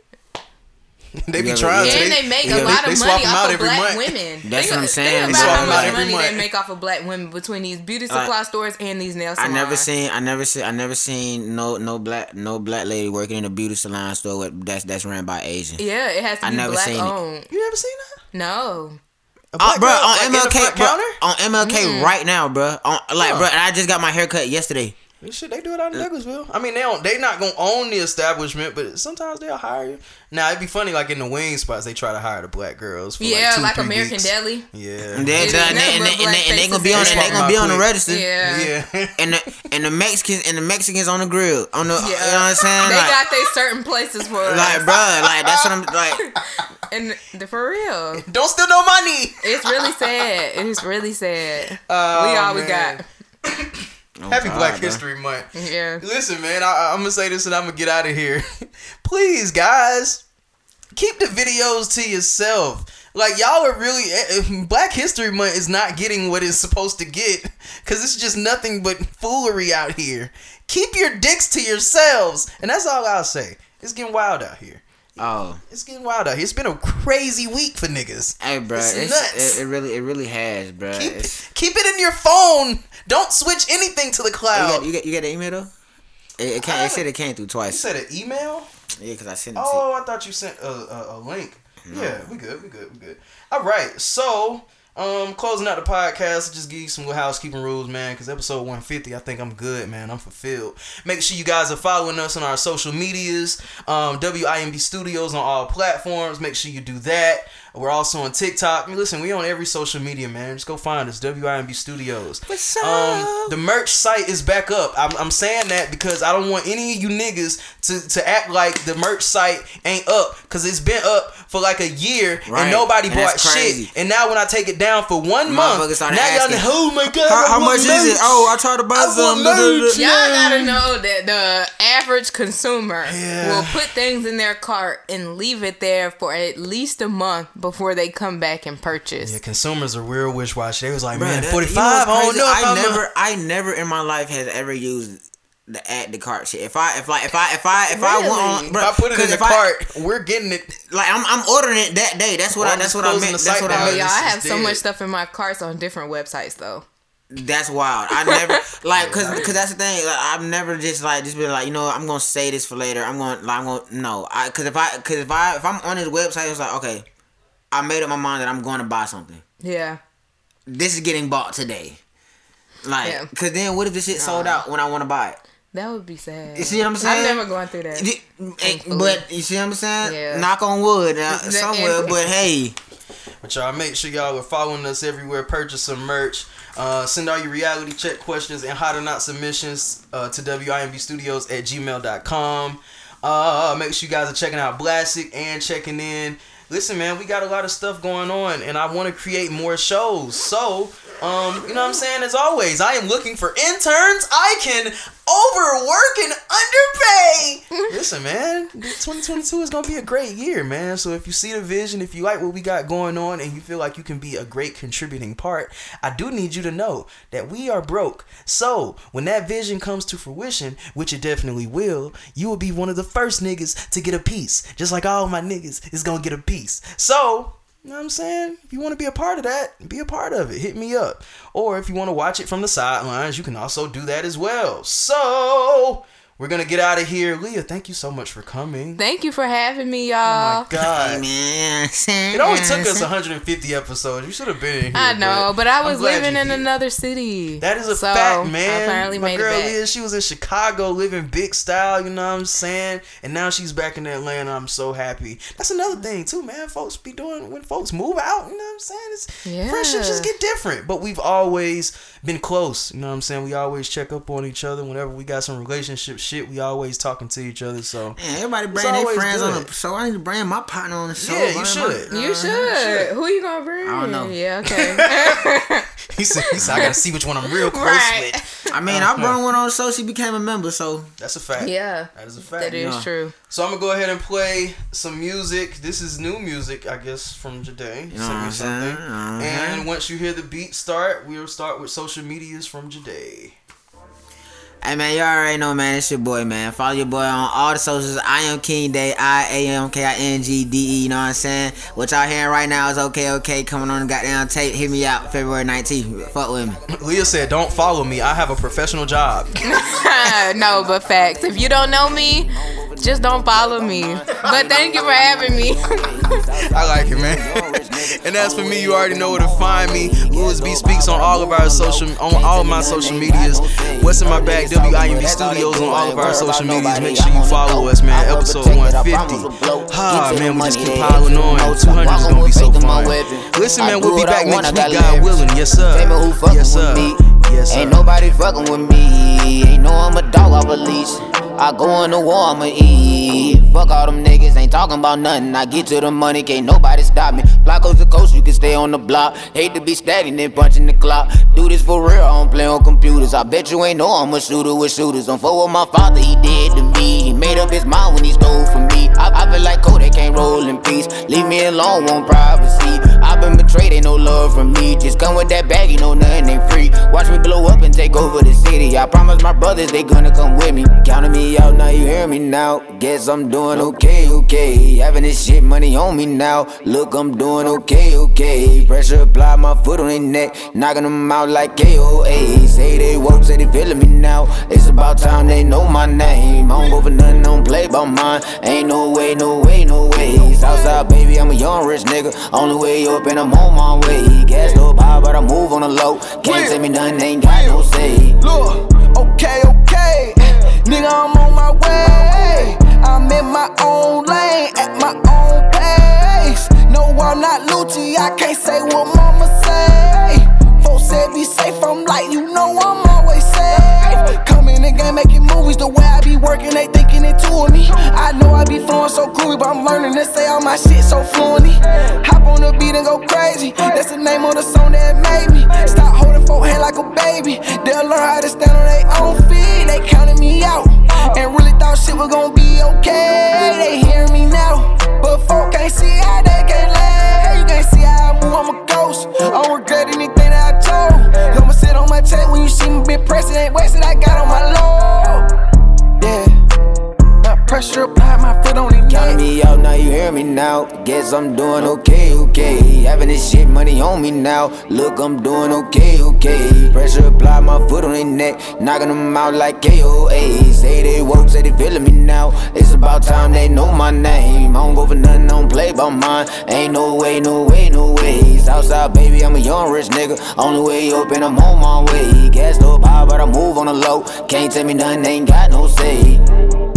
(laughs) They be trying yeah. And they make yeah, a lot they of swap money them out off of every black month. women. That's what I'm saying. Think They about swap how them much money month. they make off of black women between these beauty Like, supply stores and these nail salons. I never seen, I never seen, I never seen no no black no black lady working in a beauty salon store with, that's that's ran by Asian. Yeah, it has to I be never black seen it. You never seen that? No. A Uh, black bro, girl, on like, MLK, bro, counter? on MLK right now, bro. On, like, Huh. bro, and I just got my hair cut yesterday. Shit, they do it out in Douglasville. I mean, they don't. They not gonna own the establishment, but sometimes they'll hire you. Now it'd be funny, like in the wing spots, they try to hire the black girls. For Yeah, like, like, two, three American weeks. Deli. Yeah, And they, and, they, and, they, and, they, and they gonna be on, in they gonna be on the register. Yeah. yeah. And the and the Mexicans and the Mexicans on the grill on the. Yeah. You know what I'm saying? They like, got they certain places for us. like, bro, like that's what I'm (laughs) like. and the, for real. don't steal no money. It's really sad. It's really sad. Oh, we all we man. (laughs) got. Happy God, Black bro. History Month. Yeah. Listen, man, I, I'm gonna say this and I'm gonna get out of here. (laughs) Please, guys, keep the videos to yourself. Like y'all are really eh, eh, Black History Month is not getting what it's supposed to get because it's just nothing but foolery out here. Keep your dicks to yourselves, and that's all I'll say. It's getting wild out here. Oh, It's getting wild out here. It's been a crazy week for niggas. hey, bro, It's it's, nuts. It, it really, it really has, bro. Keep it, keep it in your phone. Don't switch anything to the oh, you, cloud. you got, you got the email though. It, it, came, it uh, said it came through You twice. said an email? Yeah, because I sent it. Oh, I thought you sent a, a, a link. Yeah, we good, we good, we good. All right, so Um, closing out the podcast, just give you some housekeeping rules, man. Because episode 150, I think I'm good, man. I'm fulfilled. Make sure you guys are following us on our social medias. Um, WIMB Studios on all platforms. Make sure you do that. We're also on TikTok. I mean, listen, we on every social media, man. Just go find us, WIMB Studios. What's Um, up? the merch site is back up. I'm, I'm saying that because I don't want any of you niggas to, to act like the merch site ain't up. Because it's been up for like a year Right. and nobody And bought shit. And now when I take it down for one month, Motherfuckers started now y'all asking, know, oh my god, How, how want much is it? Oh, I tried to buy I some. merch. (laughs) Y'all gotta know that the average consumer Yeah. will put things in their cart and leave it there for at least a month before they come back and purchase. Yeah, consumers are real wish washy. They was like, Bruh, man, 45. you know I don't know I I'm never, I never in my life has ever used the add the cart shit. If I, if like, if I, if I, if I went on, If I put it in 'cause the if I- cart, we're getting it. like I'm, I'm ordering it that day. That's what Or I, that's what I meant. That's what down. I Oh, meant. y'all, I have so dead. much stuff in my carts on different websites though. That's wild. I never (laughs) like cause cause that's the thing. Like, I've never just like just been like you know I'm gonna say this for later. I'm gonna like, I'm gonna no. I cause if I cause if I if I'm on his website, it's like okay, I made up my mind that I'm going to buy something. Yeah. This is getting bought today. Like, Yeah. cause then what if this shit sold out when I want to buy it? That would be sad. You see what I'm saying? I've never gone through that. Y- Thankfully. But you see what I'm saying? Yeah. Knock on wood uh, somewhere. and- But hey, But y'all make sure y'all are following us everywhere. Purchase some merch. Uh, send all your reality check questions and hot or not submissions uh, to WIMBstudios at gmail.com. Uh, make sure you guys are checking out Blastic and checking in. Listen, man, we got a lot of stuff going on, and I want to create more shows. So, um, you know what I'm saying? As always, I am looking for interns I can overwork and underpay. Listen, man, 2022 is gonna be a great year, man. So if you see the vision, if you like what we got going on, and you feel like you can be a great contributing part, I do need you to know that we are broke. So when that vision comes to fruition, which it definitely will, you will be one of the first niggas to get a piece, just like all my niggas is gonna get a piece. So. You know what I'm saying? If you want to be a part of that, be a part of it. Hit me up. Or if you want to watch it from the sidelines, you can also do that as well. So, we're going to get out of here. Leah, thank you so much for coming. Thank you for having me, y'all. Oh my God. It only took us 150 episodes. You should have been here. I know, but, I I'm was living in here. another city. That is a So, fact, man. I finally My made girl it back. Leah, she was in Chicago living big style, you know what I'm saying? And now she's back in Atlanta. I'm so happy. That's another thing, too, man. Folks be doing when folks move out, you know what I'm saying? It's, Yeah. Friendships just get different. But we've always been close, you know what I'm saying? We always check up on each other. Whenever we got some relationship shit, we always talking to each other. So, Man, everybody bring their always friends on the show. I need to bring my partner on the show. Yeah, you should. My- You uh, should. Who you gonna bring? I don't know. Yeah, (laughs) okay. he said, he said I got to see which one I'm real close Right. with. I mean, I brought one on the show. She became a member, so That's a fact. yeah, That is a fact. that is Yeah. true. So I'm gonna go ahead and play some music. This is new music, I guess, from Jade. You know what I'm saying? Uh-huh. And once you hear the beat start, we'll start with social medias from Jade. Hey man, you already know, man. It's your boy, man. Follow your boy on all the socials. I am King Day. I A M K I N G D E. You know what I'm saying? What y'all hearing right now is okay, okay. Coming on the goddamn tape. Hit me out February 19th. Fuck with me. (laughs) Leah said, "Don't follow me. I have a professional job." (laughs) no, but facts. If you don't know me, just don't follow me. But thank you for having me. (laughs) I like it, man. and as for me, you already know where to find me. Louis B speaks on all of our social, on all of my social medias. What's in my bag? WIMB Studios on all of our social medias. Make sure you follow us, man. Episode 150. Ah, man, we just keep piling on. 200 is gonna be so fun. Listen, man, we'll be back next week, God willing. Yes, sir. Tell me who fucking Yes, sir. Yes, sir. Ain't nobody fucking with me. Ain't know I'm a dog a leash. I go in the war, I'ma eat. Fuck all them niggas, ain't talking about nothing. I get to the money, can't nobody stop me. Fly coast to coast, you can stay on the block. Hate to be static, then punching the clock. Do this for real, I don't play on computers. I bet you ain't know I'm a shooter with shooters. I'm for what my father, he did to me. He made up his mind when he stole from me. I, I feel like Kodak can't roll in peace. Leave me alone, want privacy. I've been betrayed, ain't no love from me. Just come with that bag, you know nothing ain't free. Watch me blow up and take over the city. I promise my brothers they gonna come with me. Counting me out, now you hear me now. Guess I'm doing okay, okay. Having this shit money on me now. Look, I'm doing okay, okay. Pressure apply, my foot on their neck. Knocking them out like KOA. Say they woke, say they feeling me now. It's about time they know my name. I don't go for nothing, don't play by mine. Ain't no way, no way, no way. Southside, baby, I'm a young rich nigga. Only way up and I'm on my way. Gas up high, but I move on the low. Can't tell me nothing, ain't got no say. Look, okay, okay. Nigga, I'm on my way. I'm in my own lane, at my own pace. No, I'm not Lucci, I can't say what mama say. Folks said be safe, I'm like, you know I'm the game, making movies the way I be working, they thinking it two of me. I know I be flowing so groovy, but I'm learning to say all my shit so fluently. Hop on the beat and go crazy, that's the name of the song that made me. Stop holding folk hand like a baby, they'll learn how to stand on their own feet. They counted me out, and really thought shit was gonna be okay. They hear me now, but folk can't see how they can't lay. You can't see how I move, I'm a ghost. I don't regret anything that I told. Sit on my check when you see me been pressing, ain't wasted. I got on my low. Yeah, pressure apply, my foot on me out, now you hear me now. Guess I'm doing okay, okay. Having this shit money on me now. Look, I'm doing okay, okay. Pressure apply, my foot on their neck. Knocking them out like KOA. Say they woke, say they feeling me now. It's about time they know my name. I don't go for nothing, I don't play by mine. Ain't no way, no way, no way. Southside, baby, I'm a young rich nigga. Only way up and I'm on my way. Gas no high, but I move on the low. Can't tell me nothing, ain't got no say.